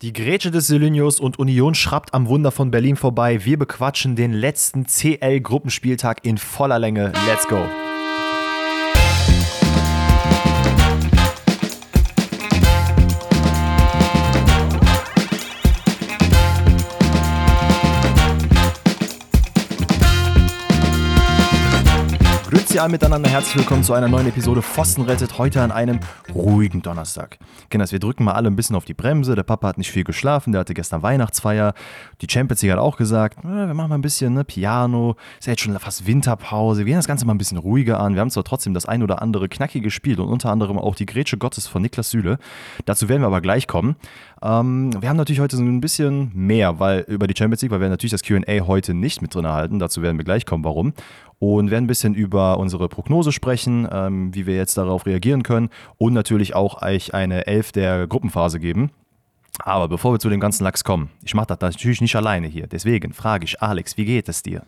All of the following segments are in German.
Die Grätsche des Selinius und Union schrappt am Wunder von Berlin vorbei. Wir bequatschen den letzten CL-Gruppenspieltag in voller Länge. Let's go! Alle miteinander, herzlich willkommen zu einer neuen Episode Pfosten rettet, heute an einem ruhigen Donnerstag. Kinders, wir drücken mal alle ein bisschen auf die Bremse, der Papa hat nicht viel geschlafen, der hatte gestern Weihnachtsfeier, die Champions League hat auch gesagt, äh, wir machen mal ein bisschen ne, Piano, ist ja jetzt schon fast Winterpause, wir gehen das Ganze mal ein bisschen ruhiger an, wir haben zwar trotzdem das ein oder andere knackige gespielt und unter anderem auch die Grätsche Gottes von Niklas Süle, dazu werden wir aber gleich kommen. Ähm, wir haben natürlich heute so ein bisschen mehr weil, über die Champions League, weil wir natürlich das Q&A heute nicht mit drin erhalten, dazu werden wir gleich kommen, warum und werden ein bisschen über unsere Prognose sprechen, ähm, wie wir jetzt darauf reagieren können und natürlich auch euch eine Elf der Gruppenphase geben. Aber bevor wir zu dem ganzen Lachs kommen, ich mache das natürlich nicht alleine hier. Deswegen frage ich Alex, wie geht es dir?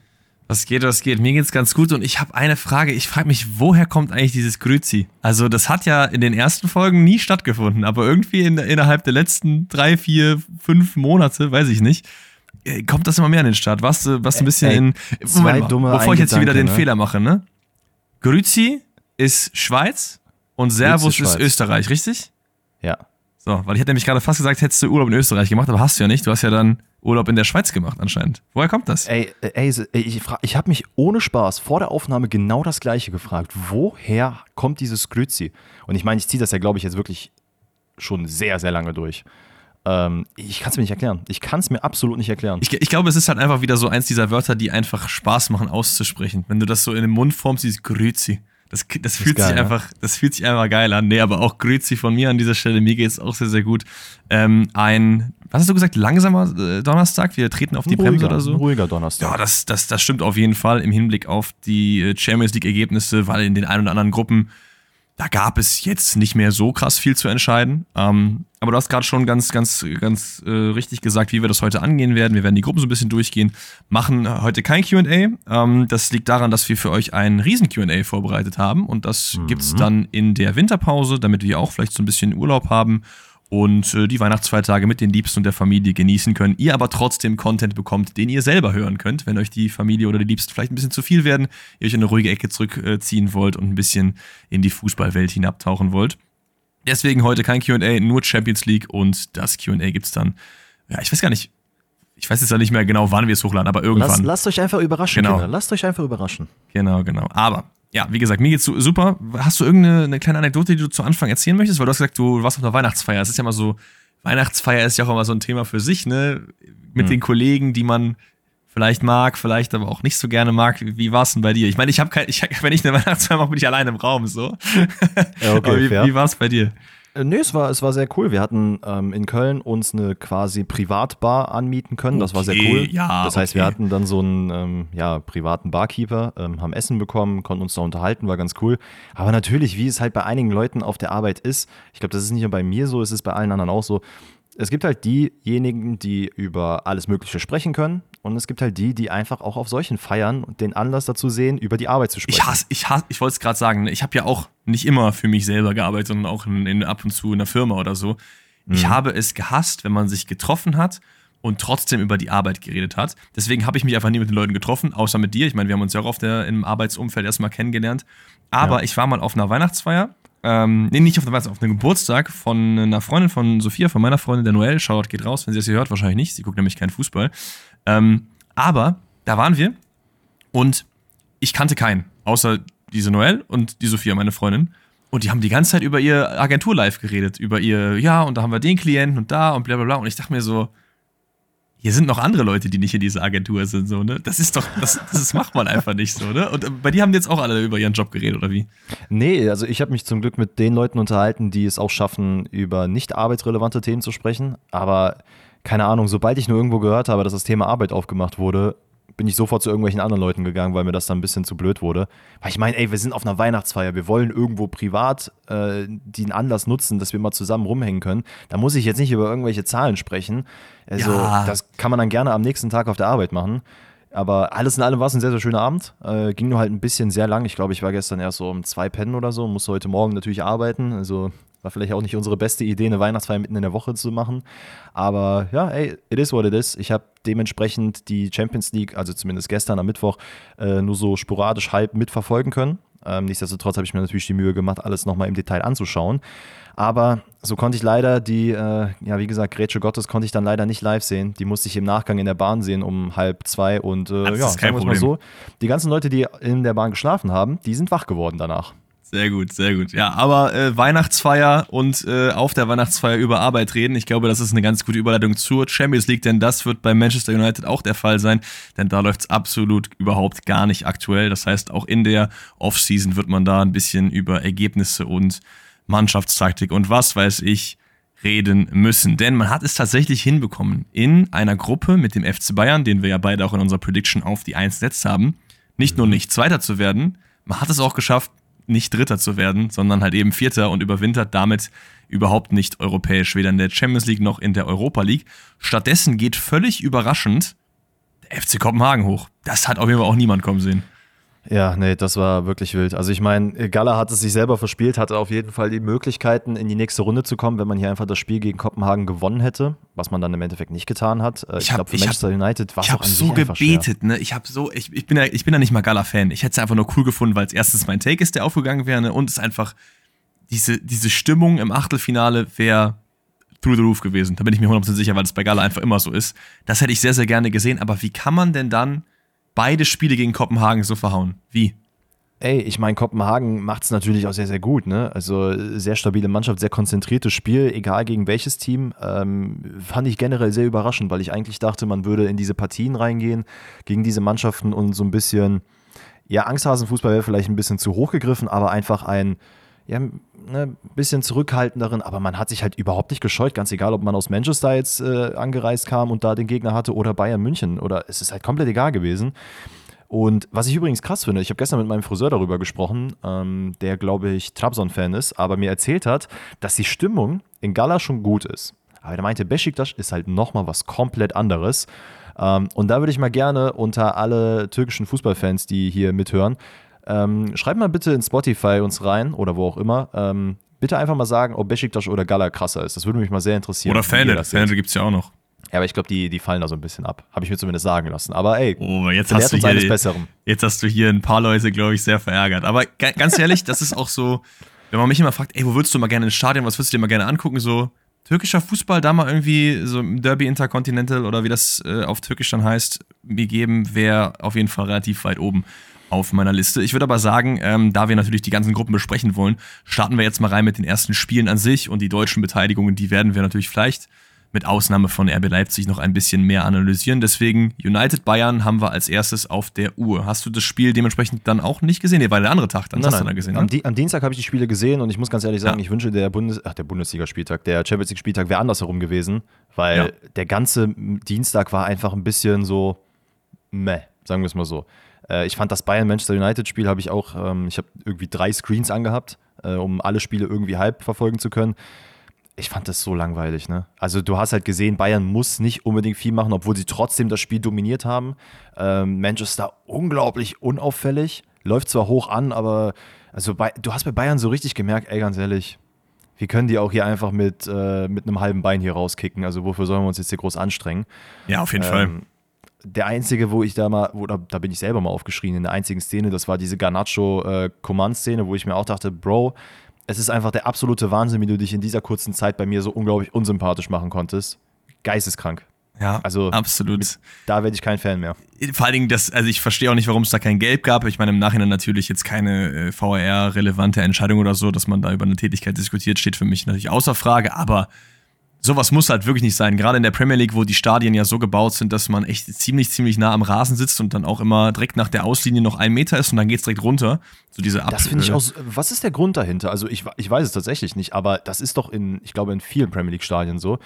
Was geht, was geht? Mir geht's ganz gut und ich habe eine Frage. Ich frage mich, woher kommt eigentlich dieses Grüzi? Also, das hat ja in den ersten Folgen nie stattgefunden, aber irgendwie in, innerhalb der letzten drei, vier, fünf Monate, weiß ich nicht, äh, kommt das immer mehr in den Start. Was, was ein bisschen Ey, in. Moment mal, dumme bevor ich jetzt hier wieder den ne? Fehler mache, ne? Grüzi ist Schweiz und Servus ist, ist Österreich, richtig? Ja. So, weil ich hätte nämlich gerade fast gesagt, hättest du Urlaub in Österreich gemacht, aber hast du ja nicht. Du hast ja dann Urlaub in der Schweiz gemacht anscheinend. Woher kommt das? Ey, ey ich, ich habe mich ohne Spaß vor der Aufnahme genau das gleiche gefragt. Woher kommt dieses Grüzi? Und ich meine, ich ziehe das ja, glaube ich, jetzt wirklich schon sehr, sehr lange durch. Ähm, ich kann es mir nicht erklären. Ich kann es mir absolut nicht erklären. Ich, ich, glaube, es ist halt einfach wieder so eins dieser Wörter, die einfach Spaß machen auszusprechen. Wenn du das so in den Mund formst, dieses Grüzi. Das, das, fühlt geil, sich einfach, ne? das fühlt sich einfach geil an. Nee, aber auch Grüzi von mir an dieser Stelle. Mir geht es auch sehr, sehr gut. Ähm, ein, was hast du gesagt, langsamer äh, Donnerstag? Wir treten auf die ruhiger, Bremse oder so? Ruhiger Donnerstag. Ja, das, das, das stimmt auf jeden Fall im Hinblick auf die äh, Champions League-Ergebnisse, weil in den ein oder anderen Gruppen da gab es jetzt nicht mehr so krass viel zu entscheiden. Ähm, aber du hast gerade schon ganz, ganz, ganz äh, richtig gesagt, wie wir das heute angehen werden. Wir werden die Gruppen so ein bisschen durchgehen, machen heute kein QA. Ähm, das liegt daran, dass wir für euch ein riesen QA vorbereitet haben. Und das mhm. gibt es dann in der Winterpause, damit wir auch vielleicht so ein bisschen Urlaub haben und äh, die Weihnachtsfeiertage mit den Liebsten und der Familie genießen können. Ihr aber trotzdem Content bekommt, den ihr selber hören könnt, wenn euch die Familie oder die Liebsten vielleicht ein bisschen zu viel werden, ihr euch in eine ruhige Ecke zurückziehen wollt und ein bisschen in die Fußballwelt hinabtauchen wollt. Deswegen heute kein QA, nur Champions League und das QA gibt es dann. Ja, ich weiß gar nicht. Ich weiß jetzt ja nicht mehr genau, wann wir es hochladen, aber irgendwann. Lasst, lasst euch einfach überraschen, genau. Kinder. Lasst euch einfach überraschen. Genau, genau. Aber ja, wie gesagt, mir geht's super. Hast du irgendeine kleine Anekdote, die du zu Anfang erzählen möchtest? Weil du hast gesagt, du warst auf einer Weihnachtsfeier. Es ist ja immer so, Weihnachtsfeier ist ja auch immer so ein Thema für sich, ne? Mit hm. den Kollegen, die man vielleicht mag, vielleicht aber auch nicht so gerne mag. Wie war es denn bei dir? Ich meine, ich habe kein, ich, wenn ich eine Weihnachtsfeier mache, bin ich allein im Raum, so. Ja, okay, wie, wie war es bei dir? Äh, nee, es war, es war sehr cool. Wir hatten ähm, in Köln uns eine quasi Privatbar anmieten können. Okay, das war sehr cool. Ja, das heißt, okay. wir hatten dann so einen ähm, ja, privaten Barkeeper, ähm, haben Essen bekommen, konnten uns da unterhalten, war ganz cool. Aber natürlich, wie es halt bei einigen Leuten auf der Arbeit ist, ich glaube, das ist nicht nur bei mir so, es ist bei allen anderen auch so. Es gibt halt diejenigen, die über alles Mögliche sprechen können. Und es gibt halt die, die einfach auch auf solchen Feiern den Anlass dazu sehen, über die Arbeit zu sprechen. Ich hasse, ich hasse, ich wollte es gerade sagen, ne, ich habe ja auch nicht immer für mich selber gearbeitet, sondern auch in, in, ab und zu in der Firma oder so. Mhm. Ich habe es gehasst, wenn man sich getroffen hat und trotzdem über die Arbeit geredet hat. Deswegen habe ich mich einfach nie mit den Leuten getroffen, außer mit dir. Ich meine, wir haben uns ja auch auf der, im Arbeitsumfeld erstmal kennengelernt. Aber ja. ich war mal auf einer Weihnachtsfeier ähm, nee, nicht auf der Weihnachtsfeier, auf einem Geburtstag von einer Freundin von Sophia, von meiner Freundin, der Noelle. Shoutout geht raus, wenn sie das hier hört, wahrscheinlich nicht. Sie guckt nämlich keinen Fußball. Ähm, aber da waren wir und ich kannte keinen, außer diese Noelle und die Sophia, meine Freundin. Und die haben die ganze Zeit über ihr Agentur-Live geredet, über ihr, ja, und da haben wir den Klienten und da und bla bla bla. Und ich dachte mir so, hier sind noch andere Leute, die nicht in dieser Agentur sind, so, ne? Das ist doch, das, das macht man einfach nicht so, ne? Und äh, bei dir haben jetzt auch alle über ihren Job geredet, oder wie? Nee, also ich habe mich zum Glück mit den Leuten unterhalten, die es auch schaffen, über nicht arbeitsrelevante Themen zu sprechen. Aber keine Ahnung, sobald ich nur irgendwo gehört habe, dass das Thema Arbeit aufgemacht wurde, bin ich sofort zu irgendwelchen anderen Leuten gegangen, weil mir das dann ein bisschen zu blöd wurde. Weil ich meine, ey, wir sind auf einer Weihnachtsfeier, wir wollen irgendwo privat äh, den Anlass nutzen, dass wir mal zusammen rumhängen können. Da muss ich jetzt nicht über irgendwelche Zahlen sprechen. Also, ja. das kann man dann gerne am nächsten Tag auf der Arbeit machen. Aber alles in allem war es ein sehr, sehr schöner Abend. Äh, ging nur halt ein bisschen sehr lang. Ich glaube, ich war gestern erst so um zwei Pennen oder so, musste heute Morgen natürlich arbeiten. Also War vielleicht auch nicht unsere beste Idee, eine Weihnachtsfeier mitten in der Woche zu machen. Aber ja, ey, it is what it is. Ich habe dementsprechend die Champions League, also zumindest gestern am Mittwoch, äh, nur so sporadisch halb mitverfolgen können. Ähm, nichtsdestotrotz habe ich mir natürlich die Mühe gemacht, alles nochmal im Detail anzuschauen. Aber so konnte ich leider die, äh, ja, wie gesagt, Grätsche Gottes konnte ich dann leider nicht live sehen. Die musste ich im Nachgang in der Bahn sehen um halb zwei. Und äh, ja, sagen wir mal so, die ganzen Leute, die in der Bahn geschlafen haben, die sind wach geworden danach. Sehr gut, sehr gut. Ja, aber äh, Weihnachtsfeier und äh, auf der Weihnachtsfeier über Arbeit reden, ich glaube, das ist eine ganz gute Überleitung zur Champions League, denn das wird bei Manchester United auch der Fall sein, denn da läuft es absolut überhaupt gar nicht aktuell. Das heißt, auch in der Offseason wird man da ein bisschen über Ergebnisse und Mannschaftstaktik und was weiß ich reden müssen. Denn man hat es tatsächlich hinbekommen, in einer Gruppe mit dem FC Bayern, den wir ja beide auch in unserer Prediction auf die 1 gesetzt haben, nicht nur nicht Zweiter zu werden, man hat es auch geschafft, nicht Dritter zu werden, sondern halt eben Vierter und überwintert damit überhaupt nicht europäisch, weder in der Champions League noch in der Europa League. Stattdessen geht völlig überraschend der FC Kopenhagen hoch. Das hat auf jeden Fall auch niemand kommen sehen. Ja, nee, das war wirklich wild. Also ich meine, Gala hat es sich selber verspielt, hatte auf jeden Fall die Möglichkeiten, in die nächste Runde zu kommen, wenn man hier einfach das Spiel gegen Kopenhagen gewonnen hätte, was man dann im Endeffekt nicht getan hat. Äh, ich, ich glaube, für Manchester hab, United war es auch an so gebetet, ne? Ich habe so, ich, ich bin ja, ich bin ja nicht mal Gala-Fan. Ich hätte es einfach nur cool gefunden, weil es erstens mein Take ist, der aufgegangen wäre, ne? und es einfach diese, diese Stimmung im Achtelfinale wäre through the roof gewesen. Da bin ich mir 100% sicher, weil es bei Gala einfach immer so ist. Das hätte ich sehr, sehr gerne gesehen. Aber wie kann man denn dann beide Spiele gegen Kopenhagen so verhauen. Wie? Ey, ich meine, Kopenhagen macht es natürlich auch sehr, sehr gut. Ne? Also sehr stabile Mannschaft, sehr konzentriertes Spiel, egal gegen welches Team. Ähm, fand ich generell sehr überraschend, weil ich eigentlich dachte, man würde in diese Partien reingehen gegen diese Mannschaften und so ein bisschen, ja, Angsthasenfußball wäre vielleicht ein bisschen zu hoch gegriffen, aber einfach ein, ja, ne, bisschen zurückhaltenderen, aber man hat sich halt überhaupt nicht gescheut, ganz egal, ob man aus Manchester jetzt äh, angereist kam und da den Gegner hatte oder Bayern München oder es ist halt komplett egal gewesen. Und was ich übrigens krass finde, ich habe gestern mit meinem Friseur darüber gesprochen, ähm, der glaube ich Trabzon-Fan ist, aber mir erzählt hat, dass die Stimmung in Gala schon gut ist. Aber er meinte, Besiktas ist halt nochmal was komplett anderes. Ähm, und da würde ich mal gerne unter alle türkischen Fußballfans, die hier mithören, ähm, schreibt mal bitte in Spotify uns rein oder wo auch immer. Ähm, bitte einfach mal sagen, ob Besiktas oder Gala krasser ist. Das würde mich mal sehr interessieren. Oder Fähnle. Fähnle gibt es ja auch noch. Ja, aber ich glaube, die, die fallen da so ein bisschen ab. Habe ich mir zumindest sagen lassen. Aber ey, oh, jetzt hast du uns hier, eines Besseren. Jetzt hast du hier ein paar Leute, glaube ich, sehr verärgert. Aber ganz ehrlich, das ist auch so, wenn man mich immer fragt, ey, wo würdest du mal gerne ins Stadion, was würdest du dir mal gerne angucken? So, türkischer Fußball, da mal irgendwie so Derby Intercontinental oder wie das äh, auf Türkisch dann heißt, mir geben, wäre auf jeden Fall relativ weit oben auf meiner Liste. Ich würde aber sagen, ähm, da wir natürlich die ganzen Gruppen besprechen wollen, starten wir jetzt mal rein mit den ersten Spielen an sich und die deutschen Beteiligungen, die werden wir natürlich vielleicht mit Ausnahme von RB Leipzig noch ein bisschen mehr analysieren. Deswegen United Bayern haben wir als erstes auf der Uhr. Hast du das Spiel dementsprechend dann auch nicht gesehen? Nee, war der andere Tag, dann nein, hast nein. du dann gesehen. Am, ne? am Dienstag habe ich die Spiele gesehen und ich muss ganz ehrlich sagen, ja. ich wünsche, der, Bundes ach, der Bundesligaspieltag, der Champions League-Spieltag wäre andersherum gewesen, weil ja. der ganze Dienstag war einfach ein bisschen so meh, sagen wir es mal so. Äh, ich fand das Bayern-Manchester United-Spiel habe ich auch, ähm, ich habe irgendwie drei Screens angehabt, äh, um alle Spiele irgendwie halb verfolgen zu können. Ich fand das so langweilig, ne? Also du hast halt gesehen, Bayern muss nicht unbedingt viel machen, obwohl sie trotzdem das Spiel dominiert haben. Ähm, Manchester unglaublich unauffällig, läuft zwar hoch an, aber also bei, du hast bei Bayern so richtig gemerkt, ey, ganz ehrlich, wir können die auch hier einfach mit, äh, mit einem halben Bein hier rauskicken. Also wofür sollen wir uns jetzt hier groß anstrengen? Ja, auf jeden ähm, Fall der einzige, wo ich da mal, wo, da, da, bin ich selber mal aufgeschrien in der einzigen Szene, das war diese Garnacho-Command-Szene, äh, wo ich mir auch dachte, Bro, es ist einfach der absolute Wahnsinn, wie du dich in dieser kurzen Zeit bei mir so unglaublich unsympathisch machen konntest. Geisteskrank. Ja, also absolut. Mit, da werde ich kein Fan mehr. Vor allen Dingen, das, also ich verstehe auch nicht, warum es da kein Gelb gab. Ich meine, im Nachhinein natürlich jetzt keine äh, VR-relevante Entscheidung oder so, dass man da über eine Tätigkeit diskutiert, steht für mich natürlich außer Frage, aber sowas muss halt wirklich nicht sein. Gerade in der Premier League, wo die Stadien ja so gebaut sind, dass man echt ziemlich, ziemlich nah am Rasen sitzt und dann auch immer direkt nach der Auslinie noch ein Meter ist und dann geht es direkt runter. So diese Ab Das finde ich auch. Was ist der Grund dahinter? Also ich, ich weiß es tatsächlich nicht, aber das ist doch in, ich glaube, in vielen Premier League-Stadien so.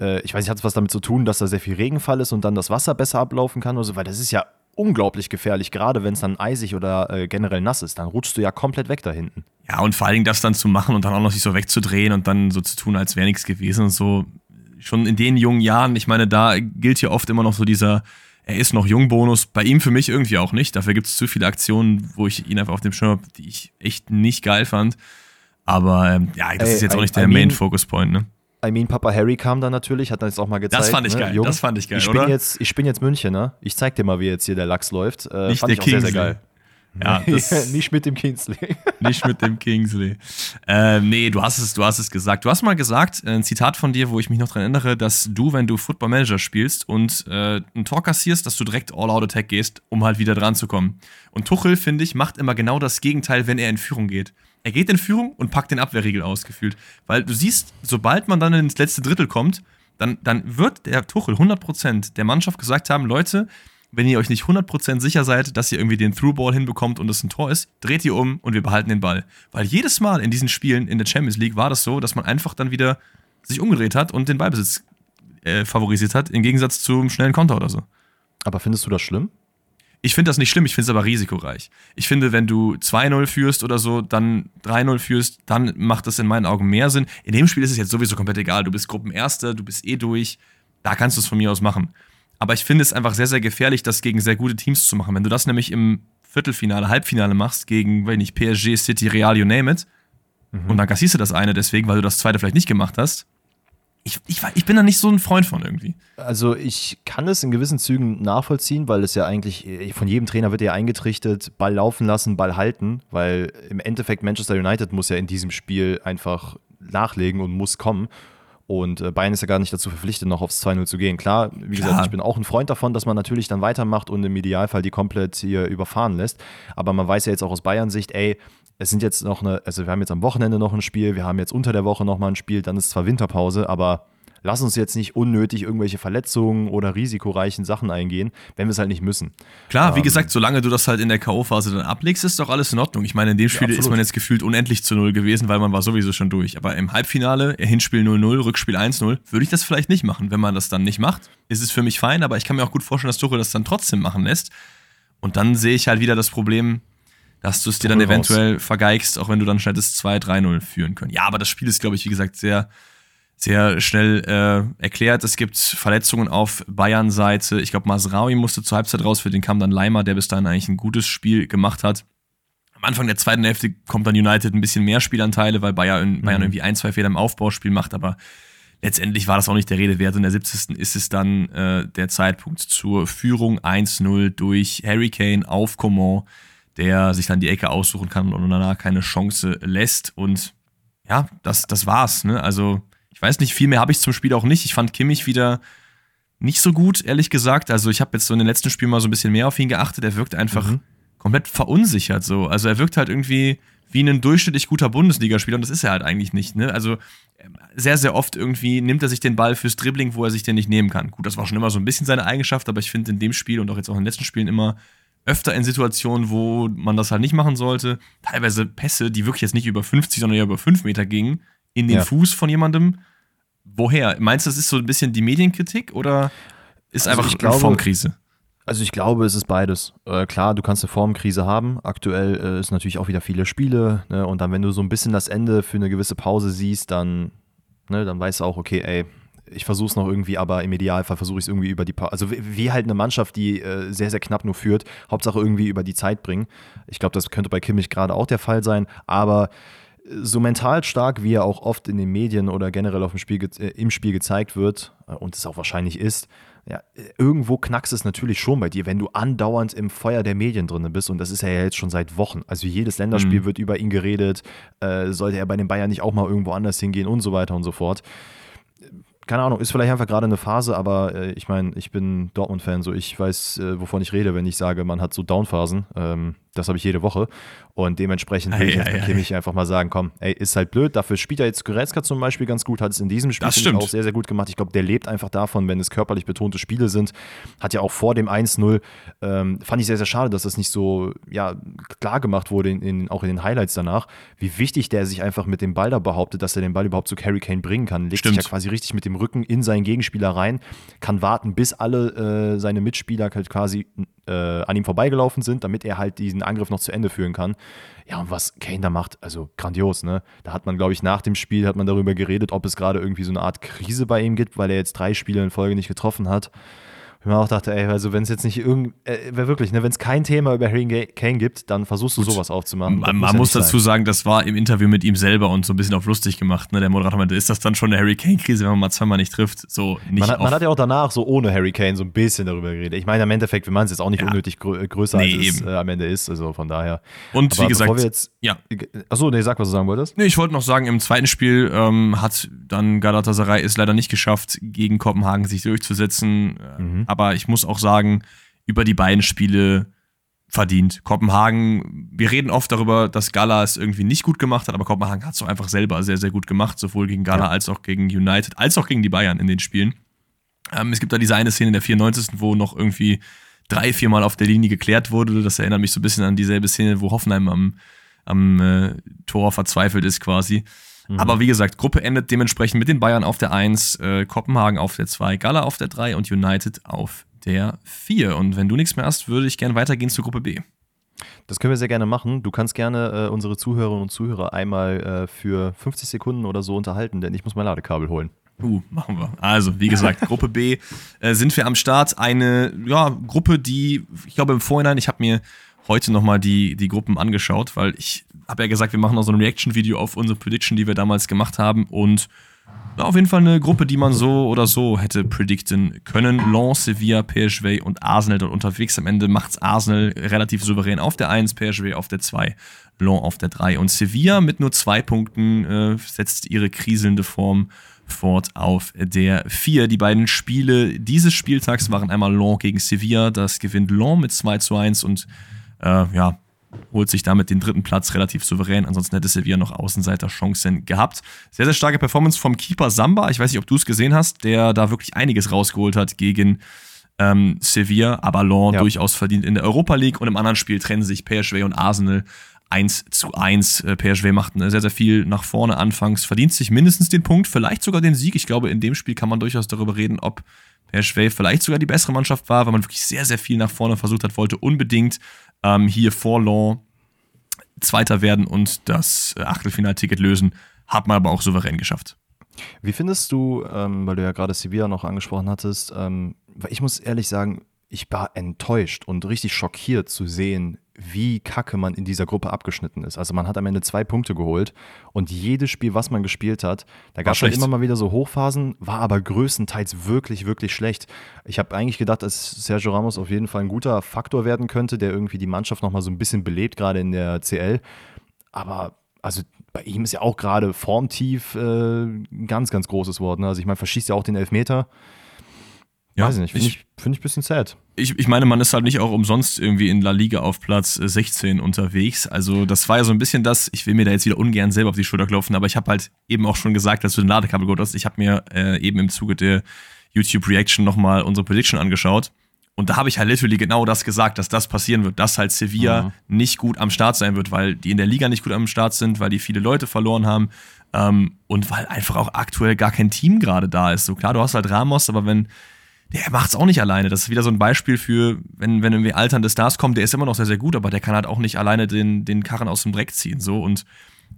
Äh, ich weiß nicht, hat es was damit zu tun, dass da sehr viel Regenfall ist und dann das Wasser besser ablaufen kann oder so, weil das ist ja unglaublich gefährlich, gerade wenn es dann eisig oder äh, generell nass ist. Dann rutschst du ja komplett weg da hinten. Ja, und vor allen Dingen das dann zu machen und dann auch noch sich so wegzudrehen und dann so zu tun, als wäre nichts gewesen und so. Schon in den jungen Jahren, ich meine, da gilt ja oft immer noch so dieser, er ist noch jung Bonus. Bei ihm für mich irgendwie auch nicht. Dafür gibt es zu viele Aktionen, wo ich ihn einfach auf dem Schirm habe, die ich echt nicht geil fand. Aber ähm, ja, das Ey, ist jetzt auch nicht der I mean, Main Focus Point, ne? I mean, Papa Harry kam dann natürlich, hat dann jetzt auch mal gezeigt. Das fand ich ne? geil, Junge, das fand ich geil, ich oder? Bin jetzt, ich bin jetzt München, ne? Ich zeig dir mal, wie jetzt hier der Lachs läuft. Äh, nicht fand der ich auch Kingsley. sehr, sehr geil. Ja, nicht mit dem Kingsley. nicht mit dem Kingsley. Äh, nee, du hast es, du hast es gesagt. Du hast mal gesagt, ein Zitat von dir, wo ich mich noch dran erinnere, dass du, wenn du Football Manager spielst und äh, einen Tor kassierst, dass du direkt All-Out-Attack gehst, um halt wieder dran zu kommen. Und Tuchel, finde ich, macht immer genau das Gegenteil, wenn er in Führung geht. Er geht in Führung und packt den Abwehrriegel ausgefühlt. Weil du siehst, sobald man dann ins letzte Drittel kommt, dann, dann wird der Tuchel 100% der Mannschaft gesagt haben, Leute, wenn ihr euch nicht 100% sicher seid, dass ihr irgendwie den Throughball hinbekommt und es ein Tor ist, dreht ihr um und wir behalten den Ball. Weil jedes Mal in diesen Spielen in der Champions League war das so, dass man einfach dann wieder sich umgedreht hat und den Ballbesitz äh, favorisiert hat, im Gegensatz zum schnellen Konter oder so. Aber findest du das schlimm? Ich finde das nicht schlimm, ich finde es aber risikoreich. Ich finde, wenn du 2-0 führst oder so, dann 3-0 führst, dann macht das in meinen Augen mehr Sinn. In dem Spiel ist es jetzt sowieso komplett egal. Du bist Gruppenerster, du bist eh durch. Da kannst du es von mir aus machen. Aber ich finde es einfach sehr, sehr gefährlich, das gegen sehr gute Teams zu machen. Wenn du das nämlich im Viertelfinale, Halbfinale machst, gegen, wenn nicht, PSG, City, Real, you name it, mhm. und dann kassierst du das eine deswegen, weil du das zweite vielleicht nicht gemacht hast. Ich, ich, ich bin da nicht so ein Freund von irgendwie. Also ich kann es in gewissen Zügen nachvollziehen, weil es ja eigentlich, von jedem Trainer wird ja eingetrichtert, Ball laufen lassen, Ball halten, weil im Endeffekt Manchester United muss ja in diesem Spiel einfach nachlegen und muss kommen. Und äh, Bayern ist ja gar nicht dazu verpflichtet, noch aufs 2-0 zu gehen. Klar, wie Klar. gesagt, ich bin auch ein Freund davon, dass man natürlich dann weitermacht und im Idealfall die komplett hier überfahren lässt. Aber man weiß ja jetzt auch aus Bayern Sicht, ey, es sind jetzt noch eine, also wir haben jetzt am Wochenende noch ein Spiel, wir haben jetzt unter der Woche nochmal ein Spiel, dann ist zwar Winterpause, aber lass uns jetzt nicht unnötig irgendwelche Verletzungen oder risikoreichen Sachen eingehen, wenn wir es halt nicht müssen. Klar, ähm, wie gesagt, solange du das halt in der K.O.-Phase dann ablegst, ist doch alles in Ordnung. Ich meine, in dem Spiel ja, ist man jetzt gefühlt unendlich zu Null gewesen, weil man war sowieso schon durch. Aber im Halbfinale, Hinspiel 0-0, Rückspiel 1-0, würde ich das vielleicht nicht machen. Wenn man das dann nicht macht, ist es für mich fein, aber ich kann mir auch gut vorstellen, dass Tuchel das dann trotzdem machen lässt. Und dann sehe ich halt wieder das Problem, dass du es dir dann eventuell raus. vergeigst, auch wenn du dann schnell das 2-3-0 führen können. Ja, aber das Spiel ist, glaube ich, wie gesagt, sehr sehr schnell äh, erklärt. Es gibt Verletzungen auf Bayern-Seite. Ich glaube, Masraui musste zur Halbzeit raus, für den kam dann Leimer, der bis dahin eigentlich ein gutes Spiel gemacht hat. Am Anfang der zweiten Hälfte kommt dann United ein bisschen mehr Spielanteile, weil Bayern, Bayern mhm. irgendwie ein, zwei Fehler im Aufbauspiel macht, aber letztendlich war das auch nicht der Rede wert. In der 70. ist es dann äh, der Zeitpunkt zur Führung 1-0 durch Harry Kane auf Coman, der sich dann die Ecke aussuchen kann und danach keine Chance lässt. Und ja, das, das war's. Ne? Also ich weiß nicht, viel mehr habe ich zum Spiel auch nicht. Ich fand Kimmich wieder nicht so gut, ehrlich gesagt. Also ich habe jetzt so in den letzten Spielen mal so ein bisschen mehr auf ihn geachtet. Er wirkt einfach mhm. komplett verunsichert so. Also er wirkt halt irgendwie wie ein durchschnittlich guter Bundesligaspieler und das ist er halt eigentlich nicht. Ne? Also sehr, sehr oft irgendwie nimmt er sich den Ball fürs Dribbling, wo er sich den nicht nehmen kann. Gut, das war schon immer so ein bisschen seine Eigenschaft, aber ich finde in dem Spiel und auch jetzt auch in den letzten Spielen immer öfter in Situationen, wo man das halt nicht machen sollte. Teilweise Pässe, die wirklich jetzt nicht über 50, sondern eher über 5 Meter gingen, in den ja. Fuß von jemandem. Woher? Meinst du, das ist so ein bisschen die Medienkritik oder ist also einfach ich glaube, Formkrise? Also ich glaube, es ist beides. Äh, klar, du kannst eine Formkrise haben. Aktuell äh, ist natürlich auch wieder viele Spiele. Ne? Und dann, wenn du so ein bisschen das Ende für eine gewisse Pause siehst, dann, ne, dann weißt du auch, okay, ey, ich versuche es noch irgendwie, aber im Idealfall versuche ich es irgendwie über die Pause. Also wie, wie, halt eine Mannschaft, die äh, sehr, sehr knapp nur führt, Hauptsache irgendwie über die Zeit bringen. Ich glaube, das könnte bei Kimmich gerade auch der Fall sein. Aber so mental stark, wie er auch oft in den Medien oder generell auf dem Spiel, äh, im Spiel gezeigt wird äh, und es auch wahrscheinlich ist, ja, irgendwo knackst es natürlich schon bei dir, wenn du andauernd im Feuer der Medien drin bist. Und das ist er ja jetzt schon seit Wochen. Also jedes Länderspiel mhm. wird über ihn geredet. Äh, sollte er bei den Bayern nicht auch mal irgendwo anders hingehen und so weiter und so fort keine Ahnung, ist vielleicht einfach gerade eine Phase, aber äh, ich meine, ich bin Dortmund-Fan, so ich weiß, äh, wovon ich rede, wenn ich sage, man hat so Downphasen. Ähm, das habe ich jede Woche. Und dementsprechend will ich ei, Kimmich einfach mal sagen, komm, ey, ist halt blöd. Dafür spielt er jetzt Goretzka zum Beispiel ganz gut, hat es in diesem Spiel auch sehr, sehr gut gemacht. Ich glaube, der lebt einfach davon, wenn es körperlich betonte Spiele sind. Hat ja auch vor dem 1-0, ähm, fand ich sehr, sehr schade, dass das nicht so ja, klar gemacht wurde, in, in, auch in den Highlights danach, wie wichtig der sich einfach mit dem Ball da behauptet, dass er den Ball überhaupt zu Harry Kane bringen kann. Legt Stimmt. sich ja quasi richtig mit dem Rücken in seinen Gegenspieler rein, kann warten, bis alle äh, seine Mitspieler halt quasi äh, an ihm vorbeigelaufen sind, damit er halt diesen Angriff noch zu Ende führen kann. Ja, und was Kane da macht, also grandios, ne? Da hat man, glaube ich, nach dem Spiel hat man darüber geredet, ob es gerade irgendwie so eine Art Krise bei ihm gibt, weil er jetzt drei Spiele in Folge nicht getroffen hat. Ich mir auch dachte, ey, also wenn es jetzt nicht irgend, äh, wirklich, ne, wenn es kein Thema über Harry Kane gibt, dann versuchst du Gut. sowas aufzumachen. Man, man muss, dazu sein. sagen, das war im Interview mit ihm selber und so ein bisschen auf lustig gemacht. Ne? Der Moderator meinte, ist das dann schon eine Harry Kane-Krise, wenn man mal zweimal nicht trifft? So nicht man, hat, man hat ja auch danach so ohne Harry Kane so ein bisschen darüber geredet. Ich meine, im Endeffekt, wir meinen es jetzt auch nicht ja. unnötig grö größer, nee, als es äh, am Ende ist, also von daher. Und Aber wie gesagt, wir jetzt, ja. Achso, nee, sag, was du sagen wolltest. Nee, ich wollte noch sagen, im zweiten Spiel ähm, hat dann Galatasaray es leider nicht geschafft, gegen Kopenhagen sich durchzusetzen. Mhm. Aber ich muss auch sagen, über die beiden Spiele verdient. Kopenhagen, wir reden oft darüber, dass Gala es irgendwie nicht gut gemacht hat, aber Kopenhagen hat es doch einfach selber sehr, sehr gut gemacht, sowohl gegen Gala ja. als auch gegen United, als auch gegen die Bayern in den Spielen. Ähm, es gibt da diese eine Szene in der 94. wo noch irgendwie drei, viermal auf der Linie geklärt wurde. Das erinnert mich so ein bisschen an dieselbe Szene, wo Hoffenheim am, am äh, Tor verzweifelt ist quasi. Mhm. Aber wie gesagt, Gruppe endet dementsprechend mit den Bayern auf der 1, äh, Kopenhagen auf der 2, Gala auf der 3 und United auf der 4. Und wenn du nichts mehr hast, würde ich gerne weitergehen zur Gruppe B. Das können wir sehr gerne machen. Du kannst gerne äh, unsere Zuhörerinnen und Zuhörer einmal äh, für 50 Sekunden oder so unterhalten, denn ich muss mein Ladekabel holen. Uh, machen wir. Also, wie gesagt, Gruppe B äh, sind wir am Start. Eine ja, Gruppe, die, ich glaube im Vorhinein, ich habe mir heute nochmal die, die Gruppen angeschaut, weil ich habe ja gesagt, wir machen noch so ein Reaction-Video auf unsere Prediction, die wir damals gemacht haben. Und ja, auf jeden Fall eine Gruppe, die man so oder so hätte predikten können. Lens, Sevilla, PSV und Arsenal dort unterwegs. Am Ende macht's Arsenal relativ souverän auf der 1, PSV auf der 2, Lens auf der 3. Und Sevilla mit nur zwei Punkten äh, setzt ihre kriselnde Form fort auf der 4. Die beiden Spiele dieses Spieltags waren einmal Lens gegen Sevilla. Das gewinnt Lens mit 2 zu 1 und äh, ja, holt sich damit den dritten Platz relativ souverän. Ansonsten hätte Sevilla noch Außenseiter-Chancen gehabt. Sehr, sehr starke Performance vom Keeper Samba. Ich weiß nicht, ob du es gesehen hast, der da wirklich einiges rausgeholt hat gegen ähm, Sevilla, aber Lens ja. durchaus verdient in der Europa League und im anderen Spiel trennen sich PSV und Arsenal 1 zu 1. Äh, PSV macht sehr, sehr viel nach vorne anfangs, verdient sich mindestens den Punkt, vielleicht sogar den Sieg. Ich glaube, in dem Spiel kann man durchaus darüber reden, ob PSV vielleicht sogar die bessere Mannschaft war, weil man wirklich sehr, sehr viel nach vorne versucht hat, wollte unbedingt ähm, hier vor Law Zweiter werden und das äh, Achtelfinalticket lösen. Hat man aber auch souverän geschafft. Wie findest du, ähm, weil du ja gerade Sevilla noch angesprochen hattest, ähm, ich muss ehrlich sagen, ich war enttäuscht und richtig schockiert zu sehen, wie kacke man in dieser Gruppe abgeschnitten ist. Also man hat am Ende zwei Punkte geholt und jedes Spiel, was man gespielt hat, da gab es halt immer mal wieder so Hochphasen, war aber größtenteils wirklich, wirklich schlecht. Ich habe eigentlich gedacht, dass Sergio Ramos auf jeden Fall ein guter Faktor werden könnte, der irgendwie die Mannschaft nochmal so ein bisschen belebt, gerade in der CL. Aber also bei ihm ist ja auch gerade formtief äh, ein ganz, ganz großes Wort. Ne? Also ich meine, verschießt ja auch den Elfmeter. Ja, Weiß ich nicht, finde ich, find ich ein bisschen sad. Ich, ich meine, man ist halt nicht auch umsonst irgendwie in La Liga auf Platz 16 äh, unterwegs. Also, das war ja so ein bisschen das, ich will mir da jetzt wieder ungern selber auf die Schulter klopfen, aber ich habe halt eben auch schon gesagt, dass du den Ladekabel gut hast. Ich habe mir äh, eben im Zuge der YouTube-Reaction nochmal unsere Prediction angeschaut. Und da habe ich halt literally genau das gesagt, dass das passieren wird, dass halt Sevilla mhm. nicht gut am Start sein wird, weil die in der Liga nicht gut am Start sind, weil die viele Leute verloren haben ähm, und weil einfach auch aktuell gar kein Team gerade da ist. So klar, du hast halt Ramos, aber wenn der macht es auch nicht alleine. Das ist wieder so ein Beispiel für, wenn, wenn irgendwie alternde Stars kommen, der ist immer noch sehr, sehr gut, aber der kann halt auch nicht alleine den, den Karren aus dem Dreck ziehen. So. Und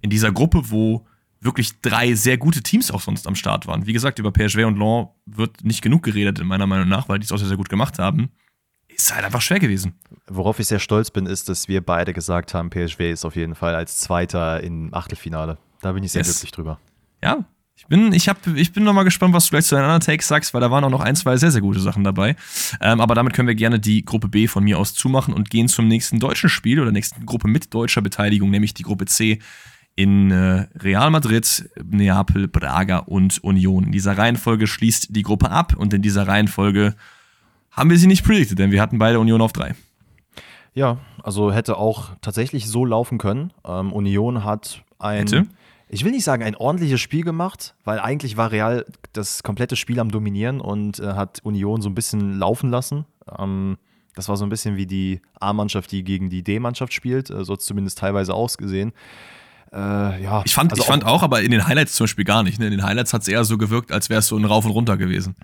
in dieser Gruppe, wo wirklich drei sehr gute Teams auch sonst am Start waren. Wie gesagt, über PSV und Law wird nicht genug geredet, in meiner Meinung nach, weil die es auch sehr, sehr gut gemacht haben. Ist halt einfach schwer gewesen. Worauf ich sehr stolz bin, ist, dass wir beide gesagt haben, PSV ist auf jeden Fall als Zweiter im Achtelfinale. Da bin ich sehr yes. glücklich drüber. Ja, ich bin, ich, hab, ich bin noch mal gespannt, was du gleich zu deinen anderen Takes sagst, weil da waren auch noch ein, zwei sehr, sehr gute Sachen dabei. Ähm, aber damit können wir gerne die Gruppe B von mir aus zumachen und gehen zum nächsten deutschen Spiel oder nächsten Gruppe mit deutscher Beteiligung, nämlich die Gruppe C in äh, Real Madrid, Neapel, Braga und Union. In dieser Reihenfolge schließt die Gruppe ab und in dieser Reihenfolge haben wir sie nicht predicted, denn wir hatten beide Union auf drei. Ja, also hätte auch tatsächlich so laufen können. Ähm, Union hat ein. Hätte? Ich will nicht sagen, ein ordentliches Spiel gemacht, weil eigentlich war Real das komplette Spiel am Dominieren und äh, hat Union so ein bisschen laufen lassen. Ähm, das war so ein bisschen wie die A-Mannschaft, die gegen die D-Mannschaft spielt, äh, so hat es zumindest teilweise ausgesehen. Äh, ja, ich fand, also ich fand auch, aber in den Highlights zum Beispiel gar nicht. Ne? In den Highlights hat es eher so gewirkt, als wäre es so ein Rauf und Runter gewesen.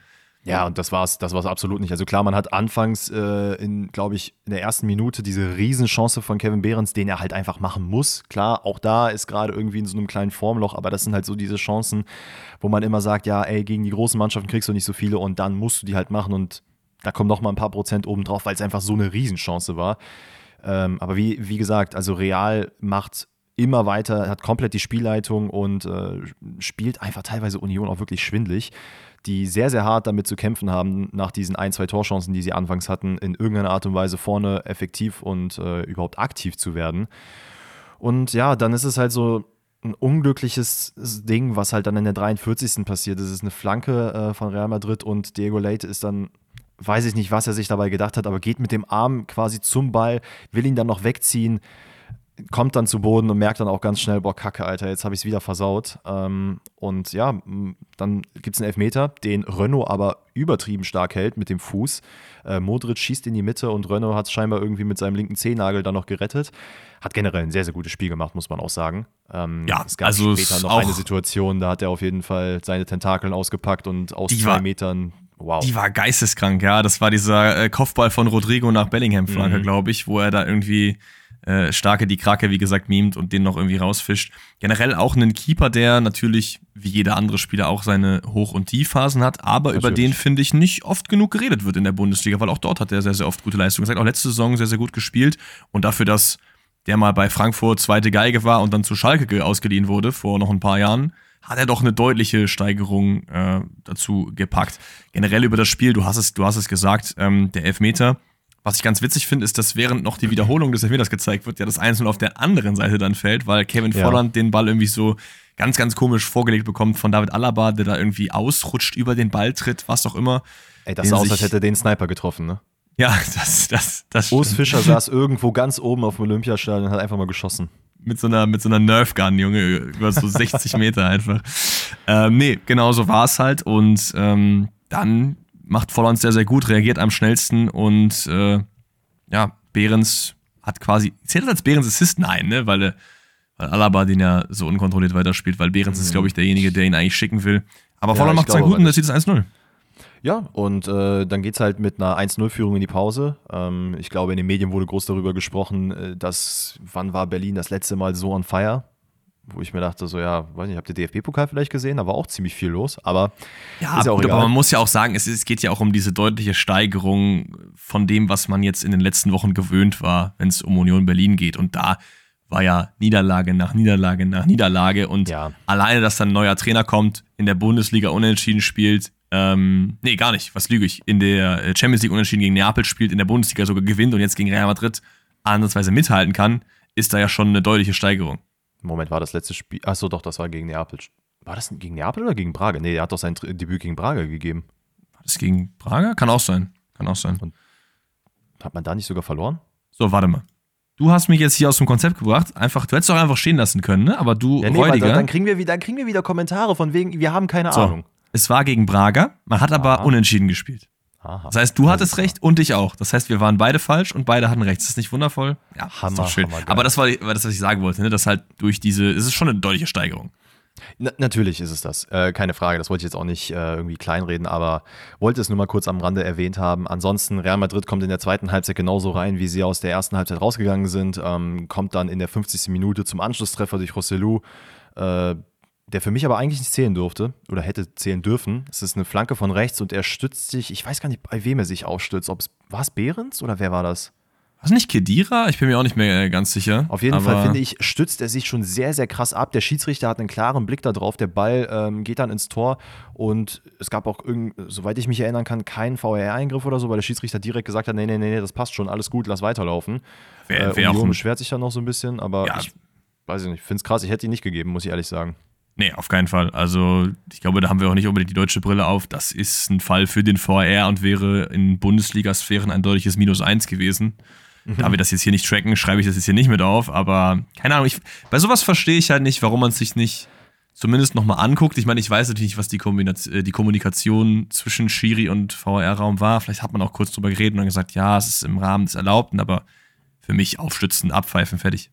Ja, und das war's, das war's absolut nicht. Also klar, man hat anfangs äh, in, glaube ich, in der ersten Minute diese Riesenchance von Kevin Behrens, den er halt einfach machen muss. Klar, auch da ist gerade irgendwie in so einem kleinen Formloch, aber das sind halt so diese Chancen, wo man immer sagt, ja, ey, gegen die großen Mannschaften kriegst du nicht so viele und dann musst du die halt machen und da kommen noch mal ein paar Prozent oben drauf, weil es einfach so eine Riesenchance war. Ähm, aber wie, wie gesagt, also Real macht immer weiter, hat komplett die Spielleitung und äh, spielt einfach teilweise Union auch wirklich schwindlig, die sehr, sehr hart damit zu kämpfen haben, nach diesen ein, zwei Torchancen, die sie anfangs hatten, in irgendeiner Art und Weise vorne effektiv und äh, überhaupt aktiv zu werden. Und ja, dann ist es halt so ein unglückliches Ding, was halt dann in der 43. passiert. Es ist eine Flanke äh, von Real Madrid und Diego Leite ist dann weiß ich nicht, was er sich dabei gedacht hat, aber geht mit dem Arm quasi zum Ball, will ihn dann noch wegziehen, kommt dann zu Boden und merkt dann auch ganz schnell, boah, Kacke, Alter, jetzt habe ich es wieder versaut. Ähm, und ja, dann gibt es einen Elfmeter, den Renault aber übertrieben stark hält mit dem Fuß. Äh, Modric schießt in die Mitte und Renault hat es scheinbar irgendwie mit seinem linken Zehennagel dann noch gerettet. Hat generell ein sehr, sehr gutes Spiel gemacht, muss man auch sagen. Ähm, ja, es gab also später noch eine Situation, da hat er auf jeden Fall seine Tentakeln ausgepackt und aus zwei war, Metern Wow. Die war geisteskrank, ja. Das war dieser äh, Kopfball von Rodrigo nach Bellingham-Flanke, mhm. glaube ich, wo er da irgendwie äh, starke die Krake, wie gesagt, mimt und den noch irgendwie rausfischt. Generell auch einen Keeper, der natürlich, wie jeder andere Spieler, auch seine Hoch- und Tiefphasen hat, aber natürlich. über den, finde ich, nicht oft genug geredet wird in der Bundesliga, weil auch dort hat er sehr, sehr oft gute Leistungen gesagt. Auch letzte Saison sehr, sehr gut gespielt und dafür, dass der mal bei Frankfurt zweite Geige war und dann zu Schalke ausgeliehen wurde vor noch ein paar Jahren, hat er doch eine deutliche Steigerung äh, dazu gepackt. Generell über das Spiel, du hast es, du hast es gesagt, ähm, der Elfmeter. Was ich ganz witzig finde, ist, dass während noch die Wiederholung des Elfmeters gezeigt wird, ja das Einzelne auf der anderen Seite dann fällt, weil Kevin ja. Volland den Ball irgendwie so ganz, ganz komisch vorgelegt bekommt von David Alaba, der da irgendwie ausrutscht, über den Ball tritt, was auch immer. Ey, das sah aus, als hätte er den Sniper getroffen, ne? Ja, das, das, das Urs Fischer saß irgendwo ganz oben auf dem Olympiastadion und hat einfach mal geschossen mit so einer, mit so einer Nerf Gun, Junge, über so 60 Meter einfach. Ähm, nee, genau so war es halt. Und ähm, dann macht Volland sehr, sehr gut, reagiert am schnellsten und äh, ja, Behrens hat quasi, zählt das als Behrens Assist? Nein, ne, weil, weil Alaba den ja so unkontrolliert weiterspielt, weil Behrens mhm. ist, glaube ich, derjenige, der ihn eigentlich schicken will. Aber ja, Volland macht es dann gut und das sieht es 1-0. Ja, und äh, dann geht es halt mit einer 1-0-Führung in die Pause. Ähm, ich glaube, in den Medien wurde groß darüber gesprochen, äh, dass, wann war Berlin das letzte Mal so on fire? Wo ich mir dachte, so, ja, weiß nicht, habt ihr DFB-Pokal vielleicht gesehen? Da war auch ziemlich viel los, aber ja, ist ja auch gut, egal. aber man muss ja auch sagen, es, es geht ja auch um diese deutliche Steigerung von dem, was man jetzt in den letzten Wochen gewöhnt war, wenn es um Union Berlin geht. Und da war ja Niederlage nach Niederlage nach Niederlage. Und ja. alleine, dass dann ein neuer Trainer kommt, in der Bundesliga unentschieden spielt, ähm, nee, gar nicht, was lüge ich, in der äh, Champions League unentschieden gegen Neapel spielt, in der Bundesliga sogar gewinnt und jetzt gegen Real Madrid ansatzweise mithalten kann, ist da ja schon eine deutliche Steigerung. Moment, war das letzte Spiel? Achso, doch, das war gegen Neapel. War das gegen Neapel oder gegen Braga? Nee, er hat doch sein Debüt gegen Braga gegeben. War das gegen Braga? Kann auch sein. Kann auch sein. Und hat man da nicht sogar verloren? So, warte mal. Du hast mich jetzt hier aus dem Konzept gebracht. Einfach, du hättest doch einfach stehen lassen können, ne? Aber du, ja, nee, Räudiger, dann, dann, kriegen wir, dann kriegen wir wieder Kommentare von wegen, wir haben keine so. Ahnung. Es war gegen Braga, man hat aber Aha. unentschieden gespielt. Aha. Das heißt, du hattest recht und ich auch. Das heißt, wir waren beide falsch und beide hatten recht. Ist das nicht wundervoll? Ja, Hammer, ist doch schön. Hammer, aber das war, war das, was ich sagen wollte, ne? dass halt durch diese, es ist schon eine deutliche Steigerung. Na, natürlich ist es das, äh, keine Frage. Das wollte ich jetzt auch nicht äh, irgendwie kleinreden, aber wollte es nur mal kurz am Rande erwähnt haben. Ansonsten, Real Madrid kommt in der zweiten Halbzeit genauso rein, wie sie aus der ersten Halbzeit rausgegangen sind. Ähm, kommt dann in der 50. Minute zum Anschlusstreffer durch Rossellou. Äh, der für mich aber eigentlich nicht zählen durfte oder hätte zählen dürfen. Es ist eine Flanke von rechts und er stützt sich, ich weiß gar nicht, bei wem er sich aufstützt. war es Behrens oder wer war das? War es nicht Kedira? Ich bin mir auch nicht mehr äh, ganz sicher. Auf jeden Fall finde ich, stützt er sich schon sehr, sehr krass ab. Der Schiedsrichter hat einen klaren Blick darauf. Der Ball ähm, geht dann ins Tor und es gab auch, soweit ich mich erinnern kann, keinen VR-Eingriff oder so, weil der Schiedsrichter direkt gesagt hat: Nee, nee, nee, das passt schon, alles gut, lass weiterlaufen. Wer, äh, wer Union beschwert sich dann noch so ein bisschen, aber ja. ich weiß ich nicht, finde es krass. Ich hätte ihn nicht gegeben, muss ich ehrlich sagen. Nee, auf keinen Fall. Also, ich glaube, da haben wir auch nicht unbedingt die deutsche Brille auf. Das ist ein Fall für den VR und wäre in Bundesliga-Sphären ein deutliches Minus eins gewesen. Mhm. Da wir das jetzt hier nicht tracken, schreibe ich das jetzt hier nicht mit auf. Aber keine Ahnung, ich, bei sowas verstehe ich halt nicht, warum man es sich nicht zumindest nochmal anguckt. Ich meine, ich weiß natürlich nicht, was die, äh, die Kommunikation zwischen Schiri und VR-Raum war. Vielleicht hat man auch kurz drüber geredet und dann gesagt, ja, es ist im Rahmen des Erlaubten, aber für mich aufstützen, abpfeifen, fertig.